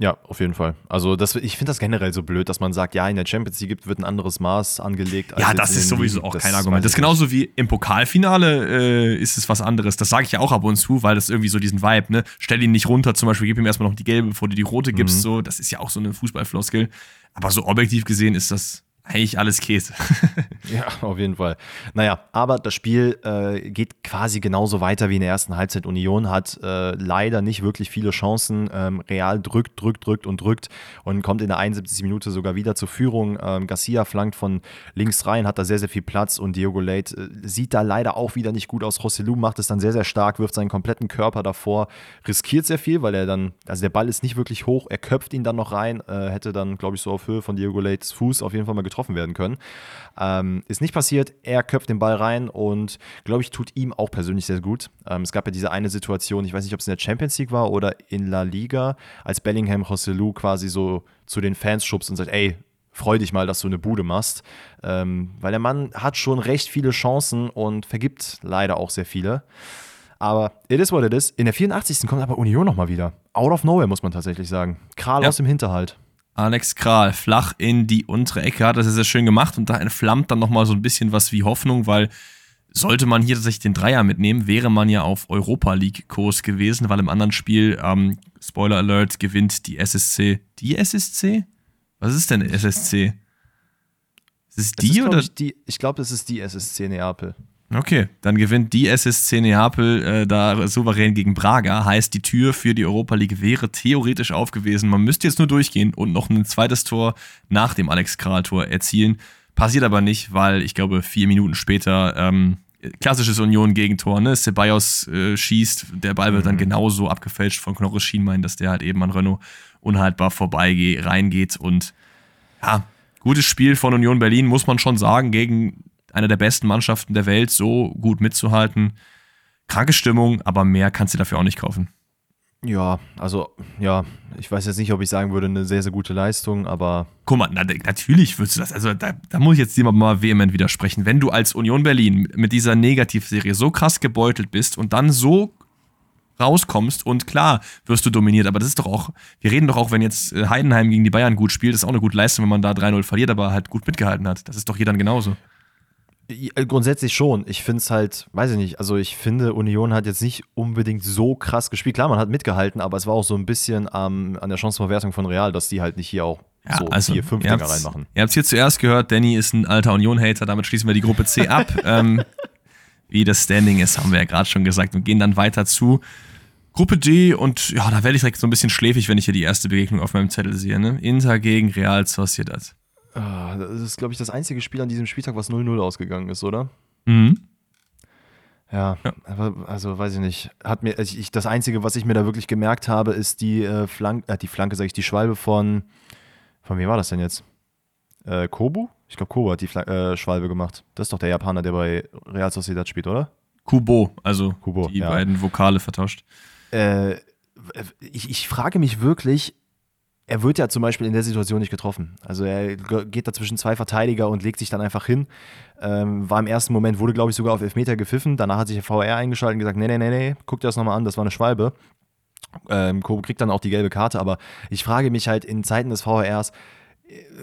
Ja, auf jeden Fall. Also das, ich finde das generell so blöd, dass man sagt, ja, in der Champions League wird ein anderes Maß angelegt. ja, das ist sowieso auch kein Argument. Das ist genauso wie im Pokalfinale äh, ist es was anderes. Das sage ich ja auch ab und zu, weil das irgendwie so diesen Vibe, ne? Stell ihn nicht runter, zum Beispiel, gib ihm erstmal noch die gelbe, bevor du die rote gibst. Mhm. So, das ist ja auch so eine Fußballfloskel. Aber so objektiv gesehen ist das eigentlich alles Käse. ja, auf jeden Fall. Naja, aber das Spiel äh, geht quasi genauso weiter wie in der ersten Halbzeit. Union hat äh, leider nicht wirklich viele Chancen. Ähm, Real drückt, drückt, drückt und drückt und kommt in der 71. Minute sogar wieder zur Führung. Ähm, Garcia flankt von links rein, hat da sehr, sehr viel Platz und Diogo Late äh, sieht da leider auch wieder nicht gut aus. Rossellou macht es dann sehr, sehr stark, wirft seinen kompletten Körper davor, riskiert sehr viel, weil er dann, also der Ball ist nicht wirklich hoch, er köpft ihn dann noch rein, äh, hätte dann, glaube ich, so auf Höhe von Diogo Lates Fuß auf jeden Fall mal getroffen werden können. Ähm, ist nicht passiert. Er köpft den Ball rein und, glaube ich, tut ihm auch persönlich sehr gut. Ähm, es gab ja diese eine Situation, ich weiß nicht, ob es in der Champions League war oder in La Liga, als Bellingham Joselu quasi so zu den Fans schubst und sagt, ey, freu dich mal, dass du eine Bude machst. Ähm, weil der Mann hat schon recht viele Chancen und vergibt leider auch sehr viele. Aber it is what it is. In der 84. kommt aber Union nochmal wieder. Out of nowhere, muss man tatsächlich sagen. Kral ja. aus dem Hinterhalt. Alex Kral flach in die untere Ecke, hat das sehr schön gemacht und da entflammt dann nochmal so ein bisschen was wie Hoffnung, weil sollte man hier tatsächlich den Dreier mitnehmen, wäre man ja auf Europa League-Kurs gewesen, weil im anderen Spiel, ähm, Spoiler Alert, gewinnt die SSC. Die SSC? Was ist denn SSC? Ist es die ist, oder? Ich, die, ich glaube, es ist die SSC Neapel. Okay, dann gewinnt die SSC Neapel äh, da souverän gegen Braga. Heißt, die Tür für die Europa League wäre theoretisch aufgewesen. Man müsste jetzt nur durchgehen und noch ein zweites Tor nach dem Alex Kral-Tor erzielen. Passiert aber nicht, weil ich glaube, vier Minuten später ähm, klassisches Union-Gegentor, ne? Ceballos äh, schießt, der Ball wird mhm. dann genauso abgefälscht von Knorre Schienbein, dass der halt eben an Renault unhaltbar vorbei reingeht. Und ja, gutes Spiel von Union Berlin, muss man schon sagen, gegen einer der besten Mannschaften der Welt so gut mitzuhalten. Kranke Stimmung, aber mehr kannst du dafür auch nicht kaufen. Ja, also, ja, ich weiß jetzt nicht, ob ich sagen würde, eine sehr, sehr gute Leistung, aber. Guck mal, na, natürlich würdest du das. Also, da, da muss ich jetzt jemand mal vehement widersprechen. Wenn du als Union Berlin mit dieser Negativserie so krass gebeutelt bist und dann so rauskommst und klar wirst du dominiert, aber das ist doch auch, wir reden doch auch, wenn jetzt äh, Heidenheim gegen die Bayern gut spielt, das ist auch eine gute Leistung, wenn man da 3-0 verliert, aber halt gut mitgehalten hat. Das ist doch hier dann genauso. Äh, grundsätzlich schon. Ich finde es halt, weiß ich nicht, also ich finde, Union hat jetzt nicht unbedingt so krass gespielt. Klar, man hat mitgehalten, aber es war auch so ein bisschen ähm, an der Chancenverwertung von Real, dass die halt nicht hier auch ja, so also, vier, fünf Dinger reinmachen. Ihr habt es hier zuerst gehört, Danny ist ein alter Union-Hater, damit schließen wir die Gruppe C ab. ähm, wie das Standing ist, haben wir ja gerade schon gesagt und gehen dann weiter zu Gruppe D und ja, da werde ich direkt so ein bisschen schläfig, wenn ich hier die erste Begegnung auf meinem Zettel sehe. Ne? Inter gegen Real Sociedad. Ah, das ist, glaube ich, das einzige Spiel an diesem Spieltag, was 0-0 ausgegangen ist, oder? Mhm. Ja, ja, also weiß ich nicht. Hat mir, also ich, das Einzige, was ich mir da wirklich gemerkt habe, ist die, äh, Flanke, äh, die Flanke, sage ich, die Schwalbe von, von wem war das denn jetzt? Äh, Kobu? Ich glaube, Kobu hat die Fla äh, Schwalbe gemacht. Das ist doch der Japaner, der bei Real Sociedad spielt, oder? Kubo, also Kubo, die ja. beiden Vokale vertauscht. Äh, ich, ich frage mich wirklich, er wird ja zum Beispiel in der Situation nicht getroffen. Also er geht da zwischen zwei Verteidiger und legt sich dann einfach hin. Ähm, war im ersten Moment, wurde glaube ich sogar auf Elfmeter gepfiffen. Danach hat sich der VR eingeschaltet und gesagt, nee, nee, nee, nee, guck dir das nochmal an, das war eine Schwalbe. Ähm, Kobe kriegt dann auch die gelbe Karte, aber ich frage mich halt in Zeiten des VRs,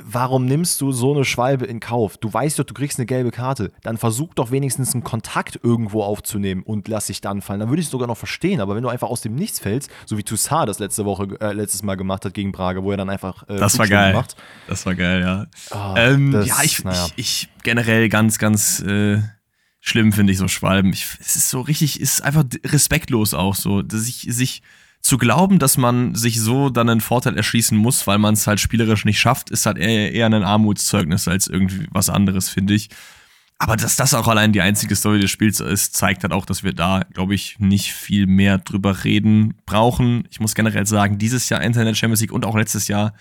warum nimmst du so eine Schwalbe in Kauf? Du weißt doch, du kriegst eine gelbe Karte. Dann versuch doch wenigstens einen Kontakt irgendwo aufzunehmen und lass dich dann fallen. Dann würde ich es sogar noch verstehen. Aber wenn du einfach aus dem Nichts fällst, so wie Toussaint das letzte Woche, äh, letztes Mal gemacht hat gegen Prager, wo er dann einfach. Äh, das war geil. Macht. Das war geil, ja. Oh, ähm, das, ja, ich, naja. ich, ich, generell ganz, ganz. Äh schlimm finde ich so Schwalben. Ich, es ist so richtig, ist einfach respektlos auch so, dass ich sich zu glauben, dass man sich so dann einen Vorteil erschließen muss, weil man es halt spielerisch nicht schafft, ist halt eher, eher ein Armutszeugnis als irgendwie was anderes, finde ich. Aber dass das auch allein die einzige Story des Spiels ist, zeigt halt auch, dass wir da, glaube ich, nicht viel mehr drüber reden brauchen. Ich muss generell sagen, dieses Jahr Internet Champions League und auch letztes Jahr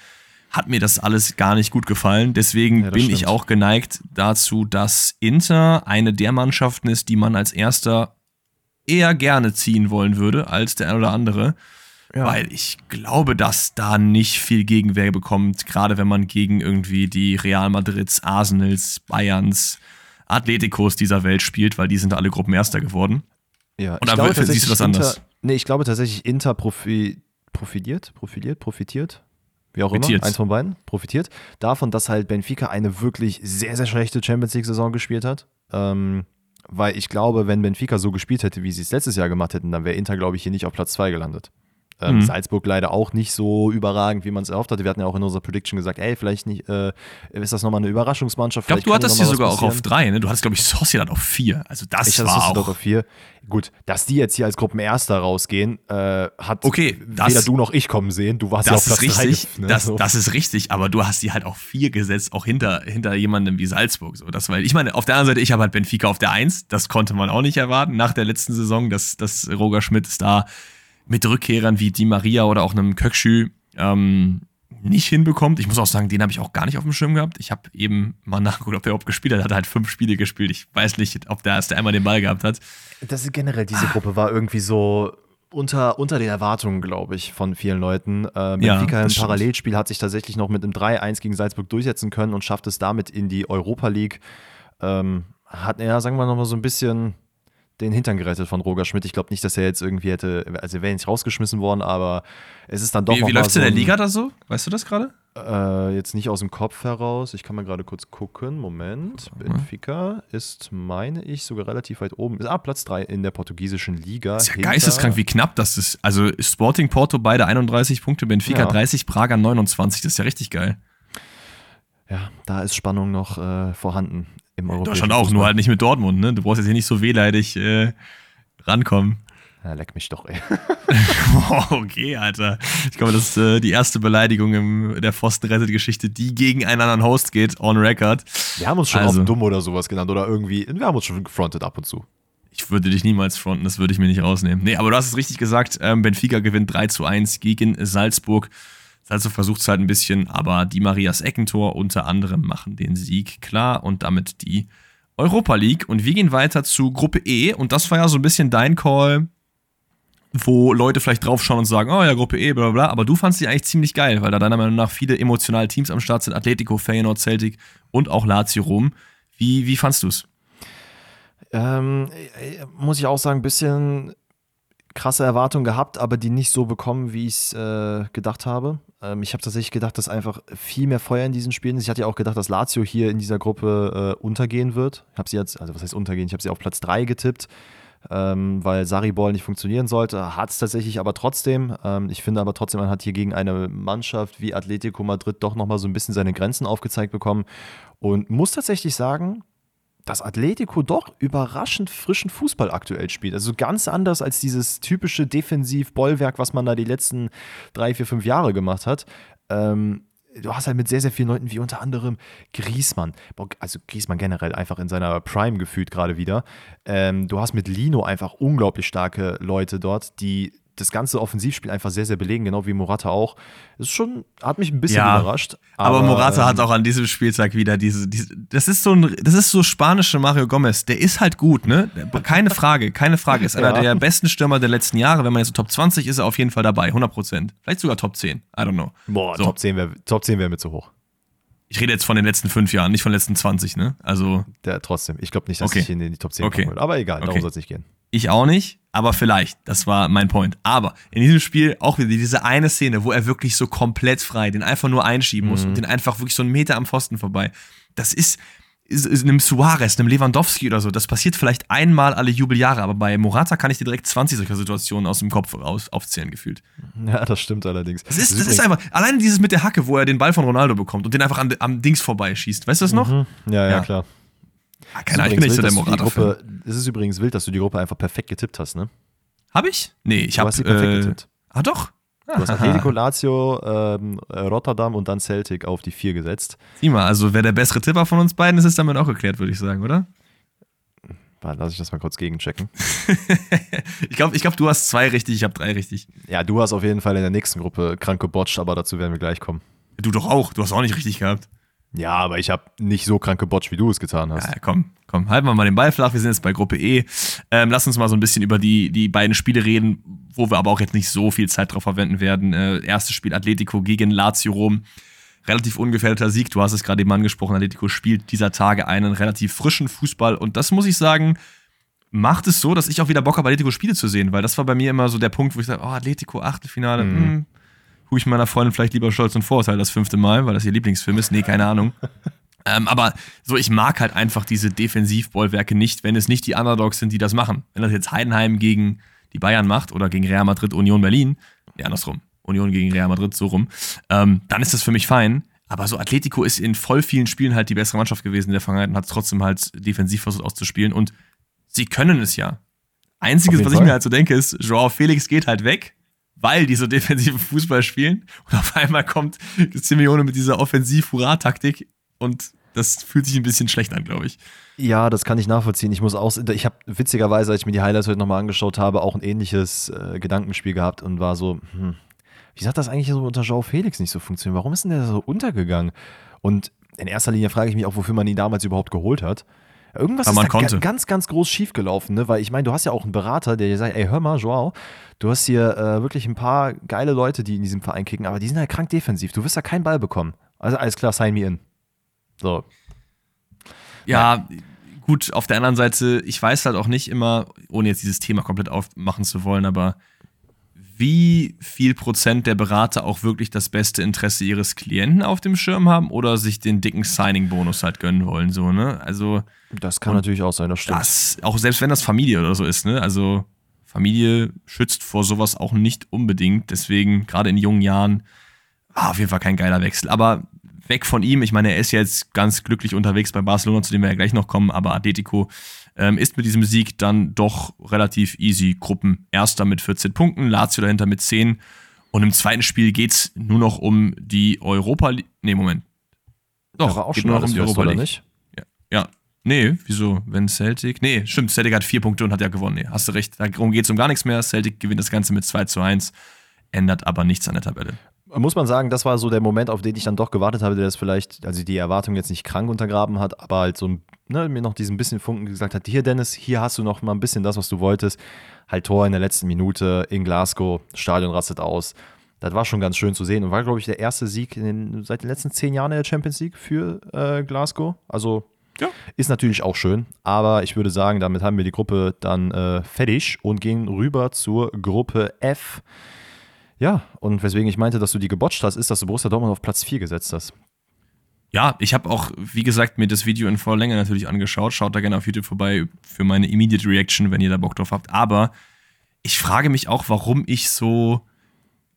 hat mir das alles gar nicht gut gefallen. Deswegen ja, bin stimmt. ich auch geneigt dazu, dass Inter eine der Mannschaften ist, die man als erster eher gerne ziehen wollen würde als der ein oder andere. Ja. Weil ich glaube, dass da nicht viel Gegenwehr bekommt, gerade wenn man gegen irgendwie die Real Madrids, Arsenals, Bayerns, Atleticos dieser Welt spielt, weil die sind alle Gruppenerster geworden. Ja, und da siehst du was anderes. nee, ich glaube tatsächlich, Inter profi profitiert, profiliert, profitiert, wie auch profitiert. immer, eins von beiden, profitiert davon, dass halt Benfica eine wirklich sehr, sehr schlechte Champions League-Saison gespielt hat. Ähm, weil ich glaube, wenn Benfica so gespielt hätte, wie sie es letztes Jahr gemacht hätten, dann wäre Inter, glaube ich, hier nicht auf Platz 2 gelandet. Ähm, mhm. Salzburg leider auch nicht so überragend, wie man es erhofft hatte. Wir hatten ja auch in unserer Prediction gesagt, ey, vielleicht nicht, äh, ist das nochmal eine Überraschungsmannschaft. Ich glaube, du hattest sie sogar auch auf drei, ne? Du hattest, glaube ich, Sociedad auf vier. Also das ich war auch. auf vier. Gut, dass die jetzt hier als Gruppenerster rausgehen, äh, hat okay, das, weder du noch ich kommen sehen. Du warst ja auf Platz richtig, drei, ne? das, das ist richtig, aber du hast sie halt auf vier gesetzt, auch hinter, hinter jemandem wie Salzburg. So. Das, weil, ich meine, auf der anderen Seite, ich habe halt Benfica auf der Eins. Das konnte man auch nicht erwarten nach der letzten Saison, dass, dass Roger Schmidt ist da mit Rückkehrern wie Di Maria oder auch einem Kökschü ähm, nicht hinbekommt. Ich muss auch sagen, den habe ich auch gar nicht auf dem Schirm gehabt. Ich habe eben mal nachgeguckt, ob der überhaupt gespielt hat. Er hat halt fünf Spiele gespielt. Ich weiß nicht, ob der erst einmal den Ball gehabt hat. Das ist generell, diese Gruppe war irgendwie so unter, unter den Erwartungen, glaube ich, von vielen Leuten. Äh, Benfica ja, im Parallelspiel hat sich tatsächlich noch mit einem 3-1 gegen Salzburg durchsetzen können und schafft es damit in die Europa League. Ähm, hat, ja, sagen wir noch mal so ein bisschen den Hintern gerettet von Roger Schmidt. Ich glaube nicht, dass er jetzt irgendwie hätte, also er wäre nicht rausgeschmissen worden, aber es ist dann doch. Wie, wie läuft es so in der Liga da so? Weißt du das gerade? Äh, jetzt nicht aus dem Kopf heraus. Ich kann mal gerade kurz gucken. Moment. Mhm. Benfica ist, meine ich, sogar relativ weit oben. Ah, Platz 3 in der portugiesischen Liga. ist ja geisteskrank, wie knapp das ist. Also Sporting Porto beide 31 Punkte, Benfica ja. 30, Prager 29. Das ist ja richtig geil. Ja, da ist Spannung noch äh, vorhanden im europäischen Deutschland auch, Fußball. nur halt nicht mit Dortmund, ne? Du brauchst jetzt hier nicht so wehleidig äh, rankommen. Ja, leck mich doch, ey. okay, Alter. Ich glaube, das ist äh, die erste Beleidigung in der Pfosten-Rettet-Geschichte, die gegen einen anderen Host geht, on record. Wir haben uns schon also, dumm oder sowas genannt oder irgendwie, wir haben uns schon gefrontet ab und zu. Ich würde dich niemals fronten, das würde ich mir nicht rausnehmen. Nee, aber du hast es richtig gesagt, ähm, Benfica gewinnt 3 zu 1 gegen Salzburg. Also versucht es halt ein bisschen, aber die Marias Eckentor unter anderem machen den Sieg klar und damit die Europa League. Und wir gehen weiter zu Gruppe E und das war ja so ein bisschen dein Call, wo Leute vielleicht draufschauen und sagen, oh ja, Gruppe E, bla bla bla, aber du fandst die eigentlich ziemlich geil, weil da deiner Meinung nach viele emotionale Teams am Start sind, Atletico, Feyenoord, Celtic und auch Lazio Rom. Wie, wie fandst du es? Ähm, muss ich auch sagen, ein bisschen krasse Erwartungen gehabt, aber die nicht so bekommen, wie ich es äh, gedacht habe. Ähm, ich habe tatsächlich gedacht, dass einfach viel mehr Feuer in diesen Spielen ist. Ich hatte ja auch gedacht, dass Lazio hier in dieser Gruppe äh, untergehen wird. Ich habe sie jetzt, also was heißt untergehen? Ich habe sie auf Platz 3 getippt, ähm, weil Sarri-Ball nicht funktionieren sollte. Hat es tatsächlich aber trotzdem. Ähm, ich finde aber trotzdem, man hat hier gegen eine Mannschaft wie Atletico Madrid doch nochmal so ein bisschen seine Grenzen aufgezeigt bekommen. Und muss tatsächlich sagen, dass Atletico doch überraschend frischen Fußball aktuell spielt. Also ganz anders als dieses typische Defensiv-Bollwerk, was man da die letzten drei, vier, fünf Jahre gemacht hat. Ähm, du hast halt mit sehr, sehr vielen Leuten wie unter anderem Griesmann, also Griesmann generell einfach in seiner Prime gefühlt gerade wieder. Ähm, du hast mit Lino einfach unglaublich starke Leute dort, die das ganze Offensivspiel einfach sehr, sehr belegen, genau wie Morata auch. Das ist schon, hat mich ein bisschen ja, überrascht. Aber, aber Morata ähm, hat auch an diesem Spieltag wieder diese, diese, das ist so ein, das ist so spanische Mario Gomez. Der ist halt gut, ne? Keine Frage, keine Frage. Ist einer ja. der besten Stürmer der letzten Jahre. Wenn man jetzt so Top 20 ist, er auf jeden Fall dabei, 100 Prozent. Vielleicht sogar Top 10. I don't know. Boah, so. Top 10 wäre Top 10 wär mir zu hoch. Ich rede jetzt von den letzten fünf Jahren, nicht von den letzten 20, ne? Also. Der, trotzdem. Ich glaube nicht, dass okay. ich in die Top 10 okay. kommen würde. Aber egal, okay. darum soll es nicht gehen. Ich auch nicht, aber vielleicht. Das war mein Point. Aber in diesem Spiel auch wieder diese eine Szene, wo er wirklich so komplett frei den einfach nur einschieben muss mhm. und den einfach wirklich so einen Meter am Pfosten vorbei. Das ist einem Suarez, einem Lewandowski oder so. Das passiert vielleicht einmal alle Jubeljahre, aber bei Morata kann ich dir direkt 20 solcher Situationen aus dem Kopf raus aufzählen gefühlt. Ja, das stimmt allerdings. Das ist, das ist einfach, alleine dieses mit der Hacke, wo er den Ball von Ronaldo bekommt und den einfach an, am Dings vorbeischießt. Weißt du das noch? Mhm. Ja, ja, ja, klar. Ah, keine Ahnung, ich bin nicht so der Morata. Es ist übrigens wild, dass du die Gruppe einfach perfekt getippt hast, ne? Hab ich? Nee, ich habe. Du hast sie perfekt äh, getippt. Ah, doch. Du hast Atletico, Lazio, ähm, Rotterdam und dann Celtic auf die vier gesetzt. Sieh mal, also wer der bessere Tipper von uns beiden ist, ist damit auch erklärt, würde ich sagen, oder? Lass ich das mal kurz gegenchecken. ich glaube, ich glaub, du hast zwei richtig, ich habe drei richtig. Ja, du hast auf jeden Fall in der nächsten Gruppe krank gebotcht, aber dazu werden wir gleich kommen. Du doch auch, du hast auch nicht richtig gehabt. Ja, aber ich habe nicht so krank gebotcht, wie du es getan hast. Ja, komm, komm, halten wir mal den Ball flach. Wir sind jetzt bei Gruppe E. Ähm, lass uns mal so ein bisschen über die, die beiden Spiele reden, wo wir aber auch jetzt nicht so viel Zeit drauf verwenden werden. Äh, erstes Spiel Atletico gegen Lazio Rom. Relativ ungefährdeter Sieg. Du hast es gerade eben angesprochen. Atletico spielt dieser Tage einen relativ frischen Fußball. Und das muss ich sagen, macht es so, dass ich auch wieder Bock habe, Atletico Spiele zu sehen. Weil das war bei mir immer so der Punkt, wo ich sage, oh, Atletico, Achtelfinale, mhm. mh, hm, gucke ich meiner Freundin vielleicht lieber Stolz und Vorurteil das fünfte Mal, weil das ihr Lieblingsfilm ist. Nee, keine Ahnung. Ähm, aber so, ich mag halt einfach diese Defensivbollwerke nicht, wenn es nicht die Underdogs sind, die das machen. Wenn das jetzt Heidenheim gegen die Bayern macht oder gegen Real Madrid, Union Berlin, nee, andersrum. Union gegen Real Madrid, so rum. Ähm, dann ist das für mich fein. Aber so Atletico ist in voll vielen Spielen halt die bessere Mannschaft gewesen in der Vergangenheit und hat trotzdem halt defensiv versucht auszuspielen. Und sie können es ja. Einziges, was ich mir halt so denke, ist, Joao Felix geht halt weg, weil die so defensiven Fußball spielen. Und auf einmal kommt Simeone mit dieser Offensiv-Hurra-Taktik und das fühlt sich ein bisschen schlecht an, glaube ich. Ja, das kann ich nachvollziehen. Ich muss auch, ich habe witzigerweise, als ich mir die Highlights heute nochmal angeschaut habe, auch ein ähnliches äh, Gedankenspiel gehabt und war so, hm, wie hat das eigentlich so unter Joao Felix nicht so funktioniert? Warum ist denn der so untergegangen? Und in erster Linie frage ich mich auch, wofür man ihn damals überhaupt geholt hat. Irgendwas ist da konnte. ganz, ganz groß schiefgelaufen, ne? Weil ich meine, du hast ja auch einen Berater, der dir sagt, ey, hör mal, Joao, du hast hier äh, wirklich ein paar geile Leute, die in diesem Verein kicken, aber die sind halt krank defensiv. Du wirst ja keinen Ball bekommen. Also alles klar, sign me in. So. Ja, gut, auf der anderen Seite, ich weiß halt auch nicht immer, ohne jetzt dieses Thema komplett aufmachen zu wollen, aber wie viel Prozent der Berater auch wirklich das beste Interesse ihres Klienten auf dem Schirm haben oder sich den dicken Signing-Bonus halt gönnen wollen, so, ne? Also. Das kann natürlich auch sein, das stimmt. Das, auch selbst wenn das Familie oder so ist, ne? Also, Familie schützt vor sowas auch nicht unbedingt. Deswegen, gerade in jungen Jahren, war auf jeden Fall kein geiler Wechsel. Aber weg von ihm, ich meine, er ist jetzt ganz glücklich unterwegs bei Barcelona, zu dem wir ja gleich noch kommen, aber Atletico ähm, ist mit diesem Sieg dann doch relativ easy Gruppenerster mit 14 Punkten, Lazio dahinter mit 10. Und im zweiten Spiel geht es nur noch um die Europa League. Nee, Moment. Doch, auch geht schon nur noch um die Europa League. Nicht? Ja, ja. Nee, wieso? Wenn Celtic. Nee, stimmt, Celtic hat vier Punkte und hat ja gewonnen. Nee, hast du recht. Darum geht es um gar nichts mehr. Celtic gewinnt das Ganze mit 2 zu 1, ändert aber nichts an der Tabelle muss man sagen, das war so der Moment, auf den ich dann doch gewartet habe, der das vielleicht, also die Erwartung jetzt nicht krank untergraben hat, aber halt so ne, mir noch diesen bisschen Funken gesagt hat, hier Dennis, hier hast du noch mal ein bisschen das, was du wolltest. Halt Tor in der letzten Minute in Glasgow, Stadion rastet aus. Das war schon ganz schön zu sehen und war, glaube ich, der erste Sieg den, seit den letzten zehn Jahren in der Champions League für äh, Glasgow. Also ja. ist natürlich auch schön, aber ich würde sagen, damit haben wir die Gruppe dann äh, fertig und gehen rüber zur Gruppe F. Ja, und weswegen ich meinte, dass du die gebotcht hast, ist, dass du Borussia Dortmund auf Platz 4 gesetzt hast. Ja, ich habe auch, wie gesagt, mir das Video in voller Länge natürlich angeschaut. Schaut da gerne auf YouTube vorbei für meine Immediate Reaction, wenn ihr da Bock drauf habt. Aber ich frage mich auch, warum ich so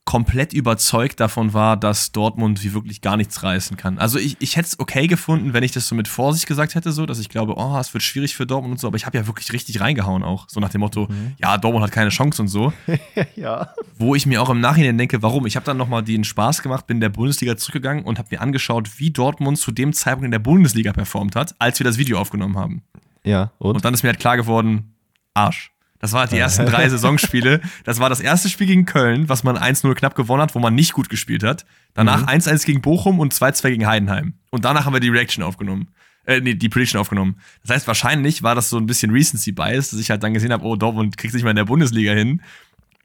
komplett überzeugt davon war, dass Dortmund wie wirklich gar nichts reißen kann. Also ich, ich hätte es okay gefunden, wenn ich das so mit Vorsicht gesagt hätte, so, dass ich glaube, oh, es wird schwierig für Dortmund und so, aber ich habe ja wirklich richtig reingehauen auch. So nach dem Motto, mhm. ja, Dortmund hat keine Chance und so. ja. Wo ich mir auch im Nachhinein denke, warum? Ich habe dann nochmal den Spaß gemacht, bin in der Bundesliga zurückgegangen und habe mir angeschaut, wie Dortmund zu dem Zeitpunkt in der Bundesliga performt hat, als wir das Video aufgenommen haben. Ja, und? Und dann ist mir halt klar geworden, Arsch. Das waren die ersten drei Saisonspiele. Das war das erste Spiel gegen Köln, was man 1-0 knapp gewonnen hat, wo man nicht gut gespielt hat. Danach mhm. 1-1 gegen Bochum und 2-2 gegen Heidenheim. Und danach haben wir die Reaction aufgenommen. Äh, nee, die Prediction aufgenommen. Das heißt, wahrscheinlich war das so ein bisschen Recency Bias, dass ich halt dann gesehen habe, oh, Dortmund kriegt sich mal in der Bundesliga hin.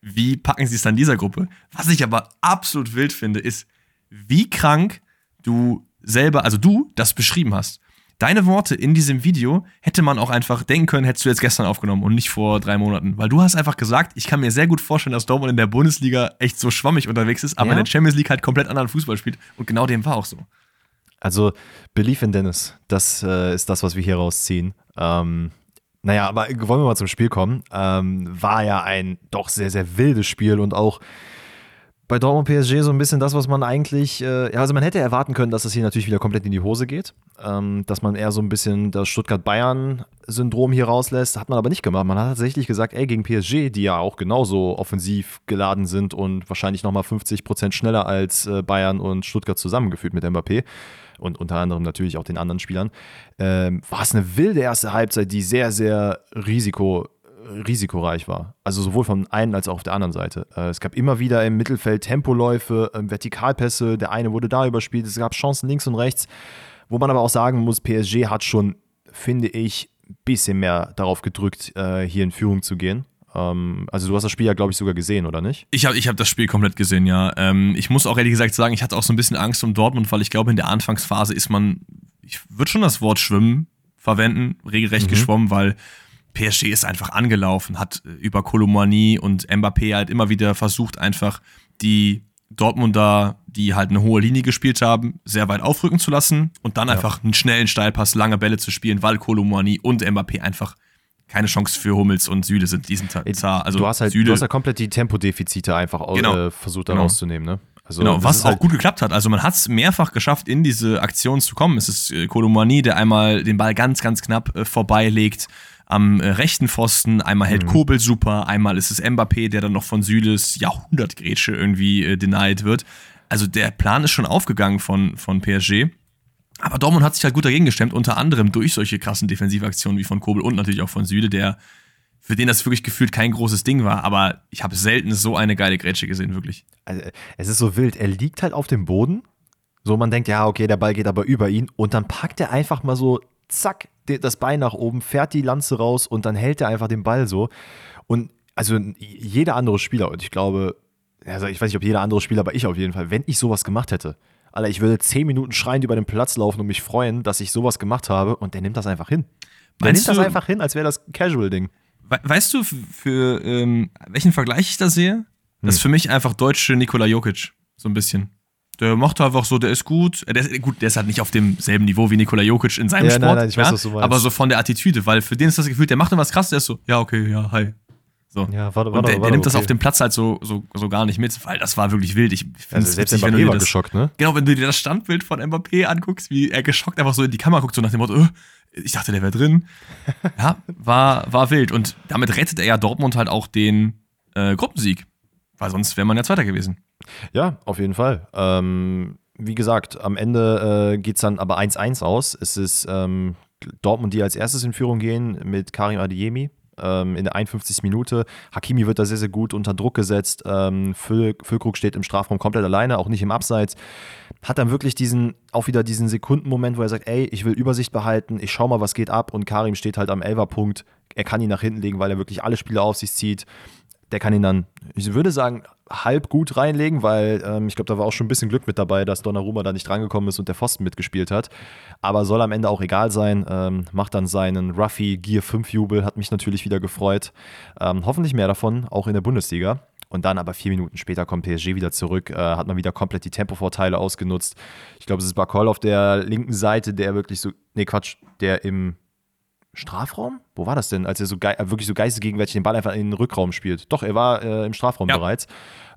Wie packen sie es dann in dieser Gruppe? Was ich aber absolut wild finde, ist, wie krank du selber, also du das beschrieben hast. Deine Worte in diesem Video hätte man auch einfach denken können, hättest du jetzt gestern aufgenommen und nicht vor drei Monaten. Weil du hast einfach gesagt, ich kann mir sehr gut vorstellen, dass Dortmund in der Bundesliga echt so schwammig unterwegs ist, aber ja. in der Champions League halt komplett anderen Fußball spielt. Und genau dem war auch so. Also, Belief in Dennis, das äh, ist das, was wir hier rausziehen. Ähm, naja, aber wollen wir mal zum Spiel kommen. Ähm, war ja ein doch sehr, sehr wildes Spiel und auch bei Dortmund PSG so ein bisschen das, was man eigentlich, äh, ja, also man hätte erwarten können, dass es hier natürlich wieder komplett in die Hose geht, ähm, dass man eher so ein bisschen das Stuttgart-Bayern-Syndrom hier rauslässt, hat man aber nicht gemacht. Man hat tatsächlich gesagt, ey, gegen PSG, die ja auch genauso offensiv geladen sind und wahrscheinlich nochmal 50 Prozent schneller als äh, Bayern und Stuttgart zusammengeführt mit Mbappé und unter anderem natürlich auch den anderen Spielern, ähm, war es eine wilde erste Halbzeit, die sehr, sehr risiko risikoreich war. Also sowohl von einen als auch auf der anderen Seite. Äh, es gab immer wieder im Mittelfeld Tempoläufe, ähm, Vertikalpässe, der eine wurde da überspielt, es gab Chancen links und rechts, wo man aber auch sagen muss, PSG hat schon, finde ich, ein bisschen mehr darauf gedrückt, äh, hier in Führung zu gehen. Ähm, also du hast das Spiel ja, glaube ich, sogar gesehen, oder nicht? Ich habe ich hab das Spiel komplett gesehen, ja. Ähm, ich muss auch ehrlich gesagt sagen, ich hatte auch so ein bisschen Angst um Dortmund, weil ich glaube, in der Anfangsphase ist man, ich würde schon das Wort Schwimmen verwenden, regelrecht mhm. geschwommen, weil PSG ist einfach angelaufen, hat äh, über Kolomani und Mbappé halt immer wieder versucht, einfach die Dortmunder, die halt eine hohe Linie gespielt haben, sehr weit aufrücken zu lassen und dann ja. einfach einen schnellen Steilpass, lange Bälle zu spielen, weil Kolomani und Mbappé einfach keine Chance für Hummels und Süle sind diesen Zar. Also du hast halt Süle, du hast ja komplett die Tempodefizite einfach genau, äh, versucht dann genau. rauszunehmen, ne? Also genau, was auch halt gut geklappt hat. Also man hat es mehrfach geschafft, in diese Aktion zu kommen. Es ist äh, Kolomani, der einmal den Ball ganz, ganz knapp äh, vorbeilegt am äh, rechten Pfosten. Einmal hält mhm. Kobel super, einmal ist es Mbappé, der dann noch von Süles Jahrhundertgrätsche irgendwie äh, denied wird. Also der Plan ist schon aufgegangen von, von PSG. Aber Dortmund hat sich halt gut dagegen gestemmt, unter anderem durch solche krassen Defensivaktionen wie von Kobel und natürlich auch von Süle, der für den das wirklich gefühlt kein großes Ding war. Aber ich habe selten so eine geile Grätsche gesehen, wirklich. Also, es ist so wild. Er liegt halt auf dem Boden. So, man denkt, ja, okay, der Ball geht aber über ihn. Und dann packt er einfach mal so, zack, das Bein nach oben, fährt die Lanze raus und dann hält er einfach den Ball so. Und also jeder andere Spieler, und ich glaube, also ich weiß nicht, ob jeder andere Spieler, aber ich auf jeden Fall, wenn ich sowas gemacht hätte, Alter, ich würde zehn Minuten schreiend über den Platz laufen und mich freuen, dass ich sowas gemacht habe und der nimmt das einfach hin. Der Meinst nimmt das einfach hin, als wäre das Casual-Ding. Weißt du, für ähm, welchen Vergleich ich da sehe? Das ist hm. für mich einfach deutsche Nikola Jokic. So ein bisschen. Der macht einfach so, der ist gut. Äh, der ist, gut, der ist halt nicht auf demselben Niveau wie Nikola Jokic in seinem ja, Sport. Nein, nein, ich weiß, ja, was du meinst. Aber so von der Attitüde, weil für den ist das Gefühl, der macht dann was krasses, der ist so, ja, okay, ja, hi. So. Ja, warte, warte, und der, der nimmt okay. das auf dem Platz halt so, so, so gar nicht mit, weil das war wirklich wild. Ich also selbst witzig, Mbappé war das, geschockt, ne? Genau, wenn du dir das Standbild von Mbappé anguckst, wie er geschockt einfach so in die Kamera guckt, so nach dem Motto, oh, ich dachte, der wäre drin. ja, war, war wild. Und damit rettet er ja Dortmund halt auch den äh, Gruppensieg. Weil sonst wäre man ja Zweiter gewesen. Ja, auf jeden Fall. Ähm, wie gesagt, am Ende äh, geht es dann aber 1-1 aus. Es ist ähm, Dortmund, die als erstes in Führung gehen mit Karim Adeyemi ähm, in der 51. Minute. Hakimi wird da sehr, sehr gut unter Druck gesetzt. Ähm, Füll, Füllkrug steht im Strafraum komplett alleine, auch nicht im Abseits. Hat dann wirklich diesen, auch wieder diesen Sekundenmoment, wo er sagt, ey, ich will Übersicht behalten, ich schau mal, was geht ab. Und Karim steht halt am Elferpunkt. Er kann ihn nach hinten legen, weil er wirklich alle Spiele auf sich zieht. Der kann ihn dann, ich würde sagen, halb gut reinlegen, weil ähm, ich glaube, da war auch schon ein bisschen Glück mit dabei, dass Donnarumma da nicht drangekommen ist und der Pfosten mitgespielt hat. Aber soll am Ende auch egal sein. Ähm, macht dann seinen Ruffy Gear 5 Jubel, hat mich natürlich wieder gefreut. Ähm, hoffentlich mehr davon, auch in der Bundesliga. Und dann aber vier Minuten später kommt PSG wieder zurück, äh, hat man wieder komplett die Tempovorteile ausgenutzt. Ich glaube, es ist Bakol auf der linken Seite, der wirklich so, nee Quatsch, der im Strafraum? Wo war das denn, als er so wirklich so geistesgegenwärtig den Ball einfach in den Rückraum spielt? Doch, er war äh, im Strafraum ja. bereits.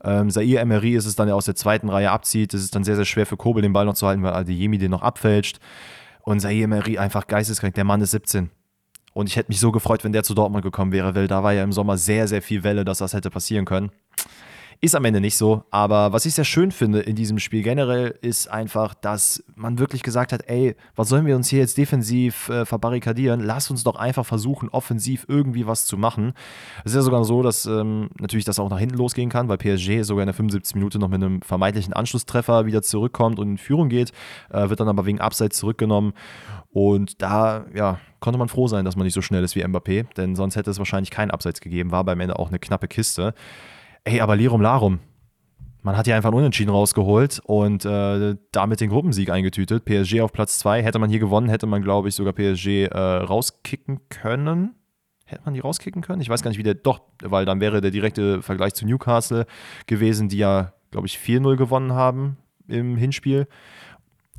Ähm, Sair Emery ist es dann, der aus der zweiten Reihe abzieht. Das ist dann sehr, sehr schwer für Kobel, den Ball noch zu halten, weil Adeyemi den noch abfälscht. Und Sair Emery einfach geisteskrank. Der Mann ist 17. Und ich hätte mich so gefreut, wenn der zu Dortmund gekommen wäre, weil da war ja im Sommer sehr, sehr viel Welle, dass das hätte passieren können. Ist am Ende nicht so, aber was ich sehr schön finde in diesem Spiel generell ist einfach, dass man wirklich gesagt hat, ey, was sollen wir uns hier jetzt defensiv äh, verbarrikadieren? Lass uns doch einfach versuchen, offensiv irgendwie was zu machen. Es ist ja sogar so, dass ähm, natürlich das auch nach hinten losgehen kann, weil PSG sogar in der 75. Minute noch mit einem vermeintlichen Anschlusstreffer wieder zurückkommt und in Führung geht, äh, wird dann aber wegen Abseits zurückgenommen. Und da, ja, konnte man froh sein, dass man nicht so schnell ist wie Mbappé, denn sonst hätte es wahrscheinlich keinen Abseits gegeben, war beim Ende auch eine knappe Kiste. Ey, aber Lirum Larum. Man hat hier einfach einen Unentschieden rausgeholt und äh, damit den Gruppensieg eingetütet. PSG auf Platz 2. Hätte man hier gewonnen, hätte man, glaube ich, sogar PSG äh, rauskicken können. Hätte man die rauskicken können? Ich weiß gar nicht, wie der. Doch, weil dann wäre der direkte Vergleich zu Newcastle gewesen, die ja, glaube ich, 4-0 gewonnen haben im Hinspiel.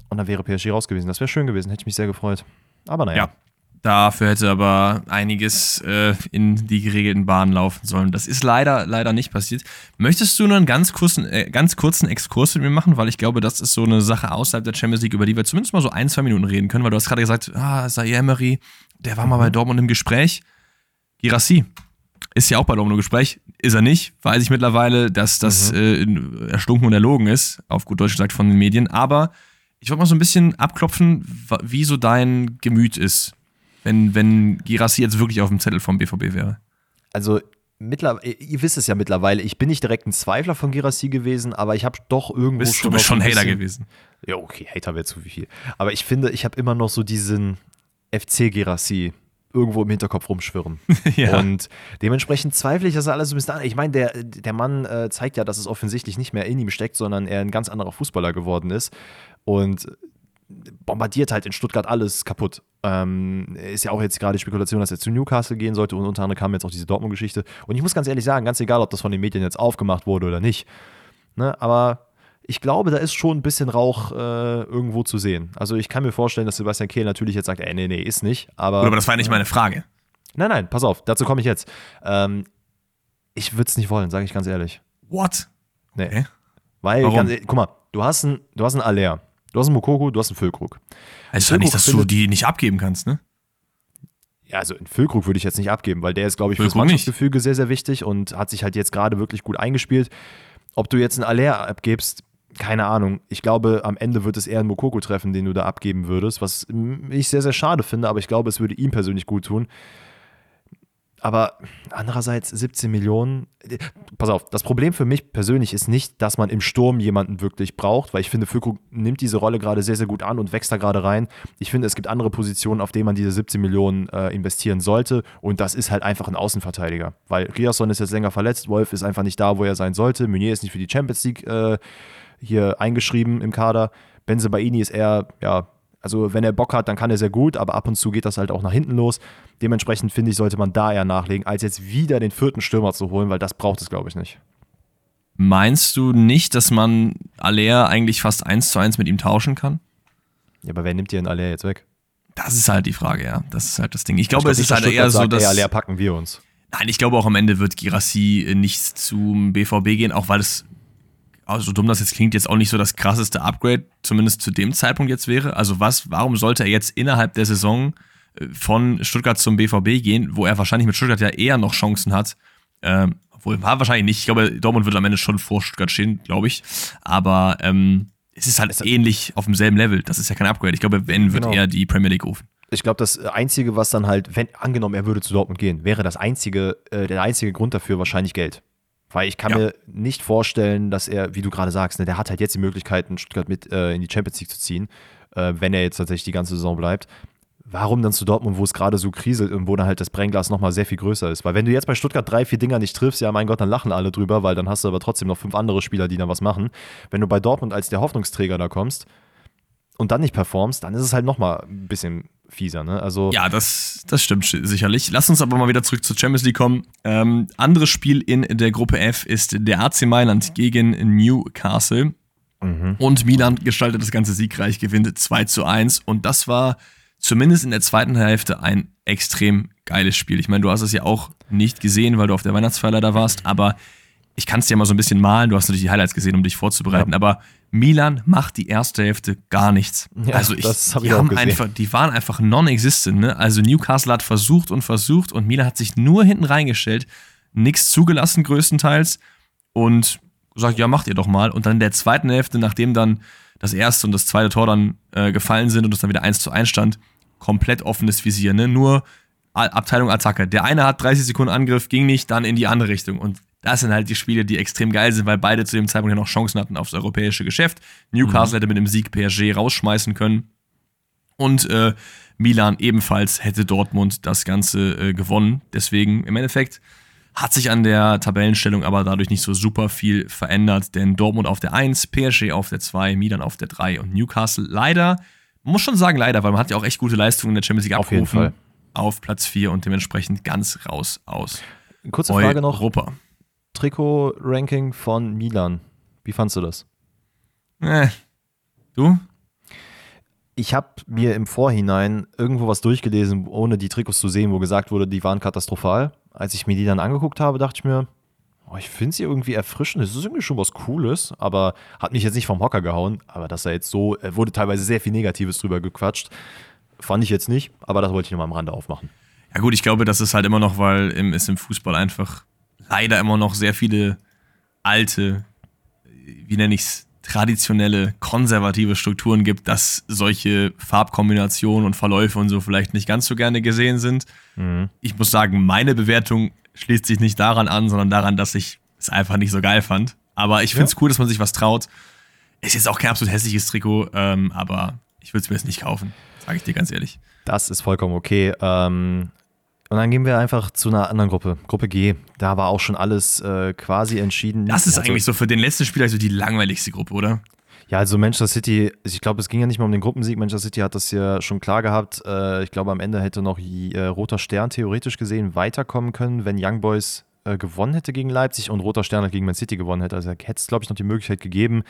Und dann wäre PSG raus gewesen. Das wäre schön gewesen, hätte ich mich sehr gefreut. Aber naja. Ja, Dafür hätte aber einiges äh, in die geregelten Bahnen laufen sollen. Das ist leider, leider nicht passiert. Möchtest du nur einen ganz kurzen, äh, ganz kurzen Exkurs mit mir machen? Weil ich glaube, das ist so eine Sache außerhalb der Champions League, über die wir zumindest mal so ein, zwei Minuten reden können, weil du hast gerade gesagt, ah, Zaire Emery, der war mal bei mhm. Dortmund im Gespräch. Girassi ist ja auch bei Dortmund im Gespräch. Ist er nicht. Weiß ich mittlerweile, dass das mhm. äh, erstunken und erlogen ist, auf gut Deutsch gesagt von den Medien. Aber ich wollte mal so ein bisschen abklopfen, wie so dein Gemüt ist wenn, wenn Girassi jetzt wirklich auf dem Zettel vom BVB wäre? Also mittlerweile, ihr wisst es ja mittlerweile, ich bin nicht direkt ein Zweifler von Girassi gewesen, aber ich habe doch irgendwo bist, schon. Du bist schon Hater gewesen. Ja, okay, Hater wäre zu viel. Aber ich finde, ich habe immer noch so diesen FC Girassi irgendwo im Hinterkopf rumschwirren. ja. Und dementsprechend zweifle ich das alles so ein bisschen an. Ich meine, der, der Mann äh, zeigt ja, dass es offensichtlich nicht mehr in ihm steckt, sondern er ein ganz anderer Fußballer geworden ist. Und bombardiert halt in Stuttgart alles kaputt. Ähm, ist ja auch jetzt gerade Spekulation, dass er zu Newcastle gehen sollte und unter anderem kam jetzt auch diese Dortmund-Geschichte. Und ich muss ganz ehrlich sagen, ganz egal, ob das von den Medien jetzt aufgemacht wurde oder nicht, ne, aber ich glaube, da ist schon ein bisschen Rauch äh, irgendwo zu sehen. Also ich kann mir vorstellen, dass Sebastian Kehl natürlich jetzt sagt, ey, nee, nee, ist nicht. Aber, aber das war nicht meine Frage. Nein, nein, pass auf, dazu komme ich jetzt. Ähm, ich würde es nicht wollen, sage ich ganz ehrlich. What? Nee. Okay. Weil, Warum? ganz, guck mal, du hast einen, du hast einen Aller, du hast einen Mokoko, du hast einen Füllkrug. Es ist ja nicht, dass du die nicht abgeben kannst, ne? Ja, also einen Füllkrug würde ich jetzt nicht abgeben, weil der ist, glaube ich, fürs Füllkrug nicht. Mannschaftsgefüge sehr, sehr wichtig und hat sich halt jetzt gerade wirklich gut eingespielt. Ob du jetzt einen Aller abgibst, keine Ahnung. Ich glaube, am Ende wird es eher einen Mokoko treffen, den du da abgeben würdest, was ich sehr, sehr schade finde, aber ich glaube, es würde ihm persönlich gut tun. Aber andererseits 17 Millionen. äh, Pass auf, das Problem für mich persönlich ist nicht, dass man im Sturm jemanden wirklich braucht, weil ich finde, Füllkrug nimmt diese Rolle gerade sehr, sehr gut an und wächst da gerade rein. Ich finde, es gibt andere Positionen, auf denen man diese 17 Millionen äh, investieren sollte und das ist halt einfach ein Außenverteidiger, weil Riasson ist jetzt länger verletzt, Wolf ist einfach nicht da, wo er sein sollte, Meunier ist nicht für die Champions League äh, hier eingeschrieben im Kader, Benzebaini ist eher, ja, also wenn er Bock hat, dann kann er sehr gut, aber ab und zu geht das halt auch nach hinten los. Dementsprechend finde ich, sollte man da eher nachlegen, als jetzt wieder den vierten Stürmer zu holen, weil das braucht es, glaube ich, nicht. Meinst du nicht, dass man Aller eigentlich fast eins zu eins mit ihm tauschen kann? Ja, aber wer nimmt dir den Aller jetzt weg? Das ist halt die Frage, ja. Das ist halt das Ding. Ich glaube, glaub es ist halt Stuttgart eher so, sagt, dass. ey, Aller packen wir uns. Nein, ich glaube auch am Ende wird Girassi äh, nicht zum BVB gehen, auch weil es, also so dumm das jetzt klingt, jetzt auch nicht so das krasseste Upgrade, zumindest zu dem Zeitpunkt jetzt wäre. Also was, warum sollte er jetzt innerhalb der Saison äh, von Stuttgart zum BVB gehen, wo er wahrscheinlich mit Stuttgart ja eher noch Chancen hat? Ähm, obwohl, war wahrscheinlich nicht. Ich glaube, Dortmund wird am Ende schon vor Stuttgart stehen, glaube ich. Aber ähm, es ist halt ähnlich auf demselben Level. Das ist ja kein Upgrade. Ich glaube, wenn, wird Genau. er die Premier League rufen. Ich glaube, das Einzige, was dann halt, wenn angenommen, er würde zu Dortmund gehen, wäre das einzige, äh, der einzige Grund dafür wahrscheinlich Geld. Weil ich kann Ja. mir nicht vorstellen, dass er, wie du gerade sagst, ne, der hat halt jetzt die Möglichkeiten, Stuttgart mit äh, in die Champions League zu ziehen, äh, wenn er jetzt tatsächlich die ganze Saison bleibt. Warum dann zu Dortmund, wo es gerade so kriselt und wo dann halt das Brennglas nochmal sehr viel größer ist? Weil wenn du jetzt bei Stuttgart drei, vier Dinger nicht triffst, ja mein Gott, dann lachen alle drüber, weil dann hast du aber trotzdem noch fünf andere Spieler, die da was machen. Wenn du bei Dortmund als der Hoffnungsträger da kommst und dann nicht performst, dann ist es halt nochmal ein bisschen fieser. Ne? Also Ja, das, das stimmt sicherlich. Lass uns aber mal wieder zurück zur Champions League kommen. Ähm, anderes Spiel in der Gruppe F ist der AC Mailand gegen Newcastle. Und Milan gestaltet das Ganze siegreich, gewinnt 2 zu 1. Und das war zumindest in der zweiten Hälfte ein extrem geiles Spiel. Ich meine, du hast es ja auch nicht gesehen, weil du auf der Weihnachtsfeier leider warst, aber ich kann es dir mal so ein bisschen malen. Du hast natürlich die Highlights gesehen, um dich vorzubereiten, aber Milan macht die erste Hälfte gar nichts. Ja, also ich, das hab die ich haben gesehen. einfach, die waren einfach non-existent. Ne? Also Newcastle hat versucht und versucht und Milan hat sich nur hinten reingestellt, nichts zugelassen größtenteils und gesagt, ja, macht ihr doch mal. Und dann in der zweiten Hälfte, nachdem dann das erste und das zweite Tor dann äh, gefallen sind und es dann wieder 1 zu 1 stand, komplett offenes Visier. Ne? Nur Abteilung Attacke. Der eine hat 30 Sekunden Angriff, ging nicht, dann in die andere Richtung. Und das sind halt die Spiele, die extrem geil sind, weil beide zu dem Zeitpunkt ja noch Chancen hatten aufs europäische Geschäft. Newcastle hätte mit dem Sieg PSG rausschmeißen können. Und äh, Milan ebenfalls hätte Dortmund das Ganze äh, gewonnen. Deswegen im Endeffekt hat sich an der Tabellenstellung aber dadurch nicht so super viel verändert, denn Dortmund auf der 1, PSG auf der 2, Milan auf der 3 und Newcastle leider, man muss schon sagen leider, weil man hat ja auch echt gute Leistungen in der Champions League Auf jeden abgerufen, Fall. auf Platz 4 und dementsprechend ganz raus aus kurze Frage noch: Europa. Trikot-Ranking von Milan. Wie fandst du das? Äh, du? Ich habe mir im Vorhinein irgendwo was durchgelesen, ohne die Trikots zu sehen, wo gesagt wurde, die waren katastrophal. Als ich mir die dann angeguckt habe, dachte ich mir, oh, ich finde sie irgendwie erfrischend. Es ist irgendwie schon was Cooles, aber hat mich jetzt nicht vom Hocker gehauen. Aber dass da jetzt so, äh, wurde teilweise sehr viel Negatives drüber gequatscht. Fand ich jetzt nicht, aber das wollte ich nochmal am Rande aufmachen. Ja gut, ich glaube, das ist halt immer noch, weil im, es im Fußball einfach leider immer noch sehr viele alte, wie nenne ich's, traditionelle, konservative Strukturen gibt, dass solche Farbkombinationen und Verläufe und so vielleicht nicht ganz so gerne gesehen sind. Ich muss sagen, meine Bewertung schließt sich nicht daran an, sondern daran, dass ich es einfach nicht so geil fand. Aber ich finde es cool, dass man sich was traut. Ist jetzt auch kein absolut hässliches Trikot, ähm, aber ich würde es mir jetzt nicht kaufen, sage ich dir ganz ehrlich. Das ist vollkommen okay. Ähm, und dann gehen wir einfach zu einer anderen Gruppe, Gruppe G. Da war auch schon alles äh, quasi entschieden. Das ist Also- eigentlich so für den letzten Spieler so die langweiligste Gruppe, oder? Ja, also Manchester City, ich glaube, es ging ja nicht mal um den Gruppensieg. Manchester City hat das ja schon klar gehabt. Äh, ich glaube, am Ende hätte noch äh, Roter Stern theoretisch gesehen weiterkommen können, wenn Young Boys äh, gewonnen hätte gegen Leipzig und Roter Stern halt gegen Man City gewonnen hätte. Also hätte es, glaube ich, noch die Möglichkeit gegeben.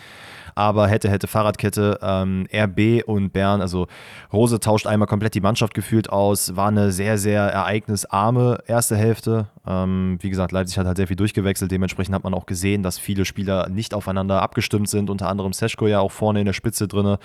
Aber hätte, hätte Fahrradkette, ähm, RB und Bern, also Rose tauscht einmal komplett die Mannschaft gefühlt aus, war eine sehr, sehr ereignisarme erste Hälfte. Ähm, wie gesagt, Leipzig hat halt sehr viel durchgewechselt. Dementsprechend hat man auch gesehen, dass viele Spieler nicht aufeinander abgestimmt sind. Unter anderem Seschko ja auch vorne in der Spitze drin.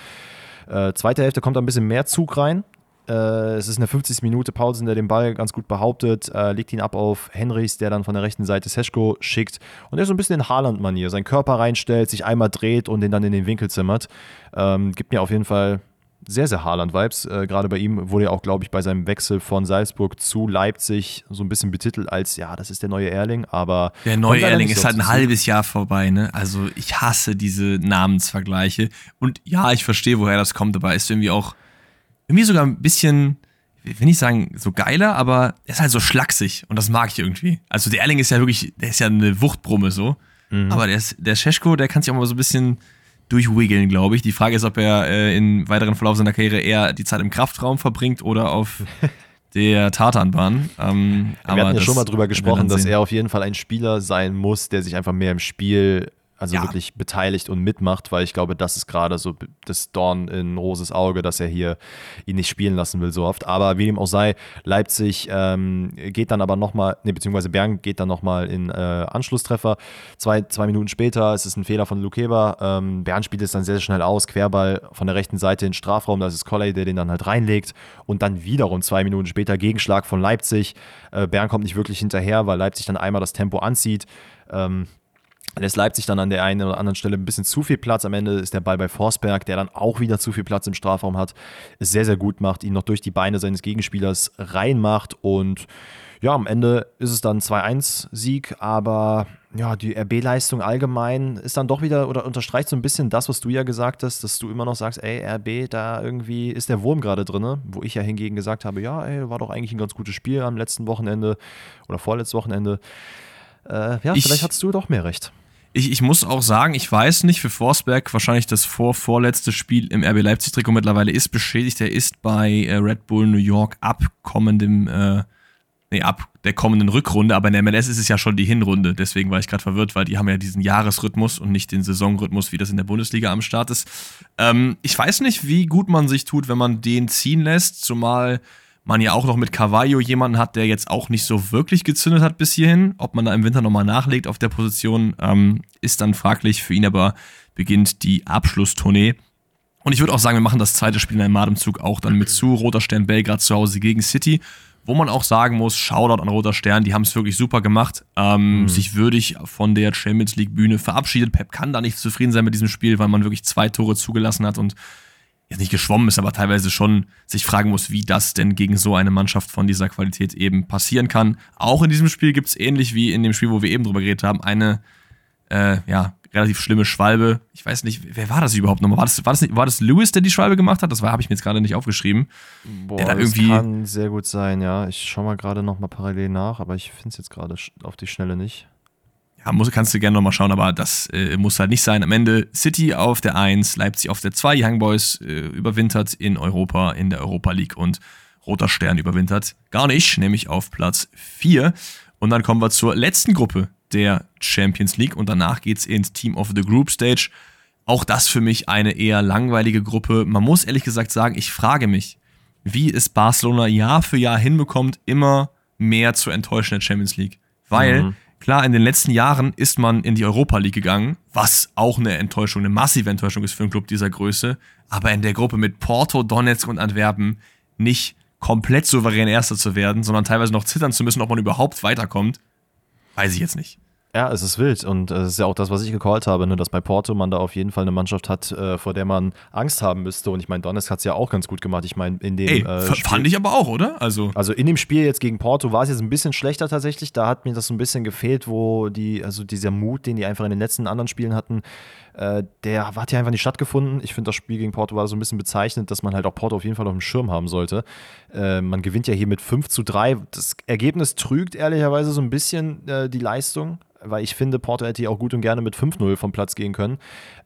Äh, zweite Hälfte kommt ein bisschen mehr Zug rein. Äh, es ist eine 50. Minute Pause, der den Ball ganz gut behauptet, äh, legt ihn ab auf Henrichs, der dann von der rechten Seite Seschko schickt und der so ein bisschen in Haaland-Manier seinen Körper reinstellt, sich einmal dreht und den dann in den Winkel zimmert. Ähm, gibt mir auf jeden Fall sehr, sehr Haaland-Vibes. Äh, Gerade bei ihm wurde ja auch, glaube ich, bei seinem Wechsel von Salzburg zu Leipzig so ein bisschen betitelt als, ja, das ist der neue Erling, aber. Der neue Erling ist halt ein halbes Jahr vorbei, ne? Also ich hasse diese Namensvergleiche. Und ja, ich verstehe, woher das kommt, aber ist irgendwie auch irgendwie sogar ein bisschen, will nicht sagen so geiler, aber er ist halt so schlaksig und das mag ich irgendwie. Also der Erling ist ja wirklich, der ist ja eine Wuchtbrumme so. Mhm. Aber der, ist, der Scheschko, der kann sich auch mal so ein bisschen durchwiggeln, glaube ich. Die Frage ist, ob er äh, in weiteren Verlauf seiner Karriere eher die Zeit im Kraftraum verbringt oder auf der Tatanbahn. Ähm, Wir hatten ja schon mal drüber gesprochen, dass er auf jeden Fall ein Spieler sein muss, der sich einfach mehr im Spiel also ja. wirklich beteiligt und mitmacht, weil ich glaube, das ist gerade so das Dorn in Roses Auge, dass er hier ihn nicht spielen lassen will so oft. Aber wie dem auch sei, Leipzig ähm, geht dann aber nochmal, ne, beziehungsweise Bern geht dann nochmal in äh, Anschlusstreffer. Zwei, zwei Minuten später ist es ein Fehler von Lukeba. Ähm, Bern spielt es dann sehr, sehr schnell aus, Querball von der rechten Seite in den Strafraum, da ist es Colley, der den dann halt reinlegt und dann wiederum zwei Minuten später Gegenschlag von Leipzig. Äh, Bern kommt nicht wirklich hinterher, weil Leipzig dann einmal das Tempo anzieht. Ähm, lässt Leipzig dann an der einen oder anderen Stelle ein bisschen zu viel Platz. Am Ende ist der Ball bei Forsberg, der dann auch wieder zu viel Platz im Strafraum hat, es sehr, sehr gut macht, ihn noch durch die Beine seines Gegenspielers reinmacht und ja, am Ende ist es dann 2-1-Sieg, aber ja, die RB-Leistung allgemein ist dann doch wieder oder unterstreicht so ein bisschen das, was du ja gesagt hast, dass du immer noch sagst, ey, RB, da irgendwie ist der Wurm gerade drin, wo ich ja hingegen gesagt habe, ja, ey, war doch eigentlich ein ganz gutes Spiel am letzten Wochenende oder vorletztes Wochenende. Äh, ja, ich, vielleicht hast du doch mehr recht. Ich, ich muss auch sagen, ich weiß nicht, für Forsberg wahrscheinlich das vor vorletzte Spiel im RB Leipzig-Trikot mittlerweile ist beschädigt. Er ist bei äh, Red Bull New York ab kommendem, äh, nee, ab der kommenden Rückrunde, aber in der MLS ist es ja schon die Hinrunde. Deswegen war ich gerade verwirrt, weil die haben ja diesen Jahresrhythmus und nicht den Saisonrhythmus, wie das in der Bundesliga am Start ist. Ähm, ich weiß nicht, wie gut man sich tut, wenn man den ziehen lässt, zumal man ja auch noch mit Carvalho jemanden hat, der jetzt auch nicht so wirklich gezündet hat bis hierhin. Ob man da im Winter nochmal nachlegt auf der Position, ähm, ist dann fraglich. Für ihn aber beginnt die Abschlusstournee. Und ich würde auch sagen, wir machen das zweite Spiel in einem Atemzug auch dann mit zu. Roter Stern Belgrad zu Hause gegen City. Wo man auch sagen muss, Shoutout an Roter Stern, die haben es wirklich super gemacht. Ähm, mhm. Sich würdig von der Champions League Bühne verabschiedet. Pep kann da nicht zufrieden sein mit diesem Spiel, weil man wirklich zwei Tore zugelassen hat und jetzt nicht geschwommen ist, aber teilweise schon sich fragen muss, wie das denn gegen so eine Mannschaft von dieser Qualität eben passieren kann. Auch in diesem Spiel gibt es ähnlich wie in dem Spiel, wo wir eben drüber geredet haben, eine äh, ja, relativ schlimme Schwalbe. Ich weiß nicht, wer war das überhaupt nochmal? War das, war das, nicht, war das Lewis, der die Schwalbe gemacht hat? Das habe ich mir jetzt gerade nicht aufgeschrieben. Boah, der da irgendwie das kann sehr gut sein, ja. Ich schaue mal gerade nochmal parallel nach, aber ich finde es jetzt gerade auf die Schnelle nicht. Ja, muss, kannst du gerne nochmal schauen, aber das äh, muss halt nicht sein. Am Ende City auf der 1, Leipzig auf der 2, Young Boys äh, überwintert in Europa, in der Europa League und Roter Stern überwintert gar nicht, nämlich auf Platz 4. Und dann kommen wir zur letzten Gruppe der Champions League und danach geht's ins Team of the Group Stage. Auch das für mich eine eher langweilige Gruppe. Man muss ehrlich gesagt sagen, ich frage mich, wie es Barcelona Jahr für Jahr hinbekommt, immer mehr zu enttäuschen in der Champions League. Weil mhm. Klar, in den letzten Jahren ist man in die Europa League gegangen, was auch eine Enttäuschung, eine massive Enttäuschung ist für einen Club dieser Größe. Aber in der Gruppe mit Porto, Donetsk und Antwerpen nicht komplett souverän Erster zu werden, sondern teilweise noch zittern zu müssen, ob man überhaupt weiterkommt, weiß ich jetzt nicht. Ja, es ist wild und es ist ja auch das, was ich gecallt habe, ne, dass bei Porto man da auf jeden Fall eine Mannschaft hat, äh, vor der man Angst haben müsste. Und ich meine, Donetsk hat es ja auch ganz gut gemacht. Ich meine, in dem Ey, äh, fand ich aber auch, oder? Also, also in dem Spiel jetzt gegen Porto war es jetzt ein bisschen schlechter tatsächlich. Da hat mir das so ein bisschen gefehlt, wo die, also dieser Mut, den die einfach in den letzten anderen Spielen hatten, äh, der hat ja einfach nicht stattgefunden. Ich finde, das Spiel gegen Porto war so ein bisschen bezeichnend, dass man halt auch Porto auf jeden Fall auf dem Schirm haben sollte. Äh, man gewinnt ja hier mit 5 zu 3. Das Ergebnis trügt ehrlicherweise so ein bisschen äh, die Leistung weil ich finde, Porto hätte hier auch gut und gerne mit 5-0 vom Platz gehen können.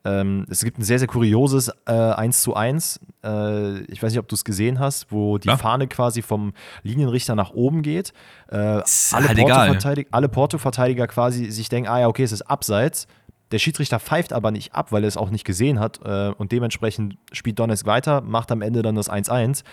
Ähm, es gibt ein sehr, sehr kurioses äh, 1 zu 1. Äh, ich weiß nicht, ob du es gesehen hast, wo die ja. Fahne quasi vom Linienrichter nach oben geht. Äh, alle, halt Porto alle Porto-Verteidiger quasi sich denken, ah ja, okay, es ist abseits. Der Schiedsrichter pfeift aber nicht ab, weil er es auch nicht gesehen hat. Äh, und dementsprechend spielt Donetsk weiter, macht am Ende dann das 1-1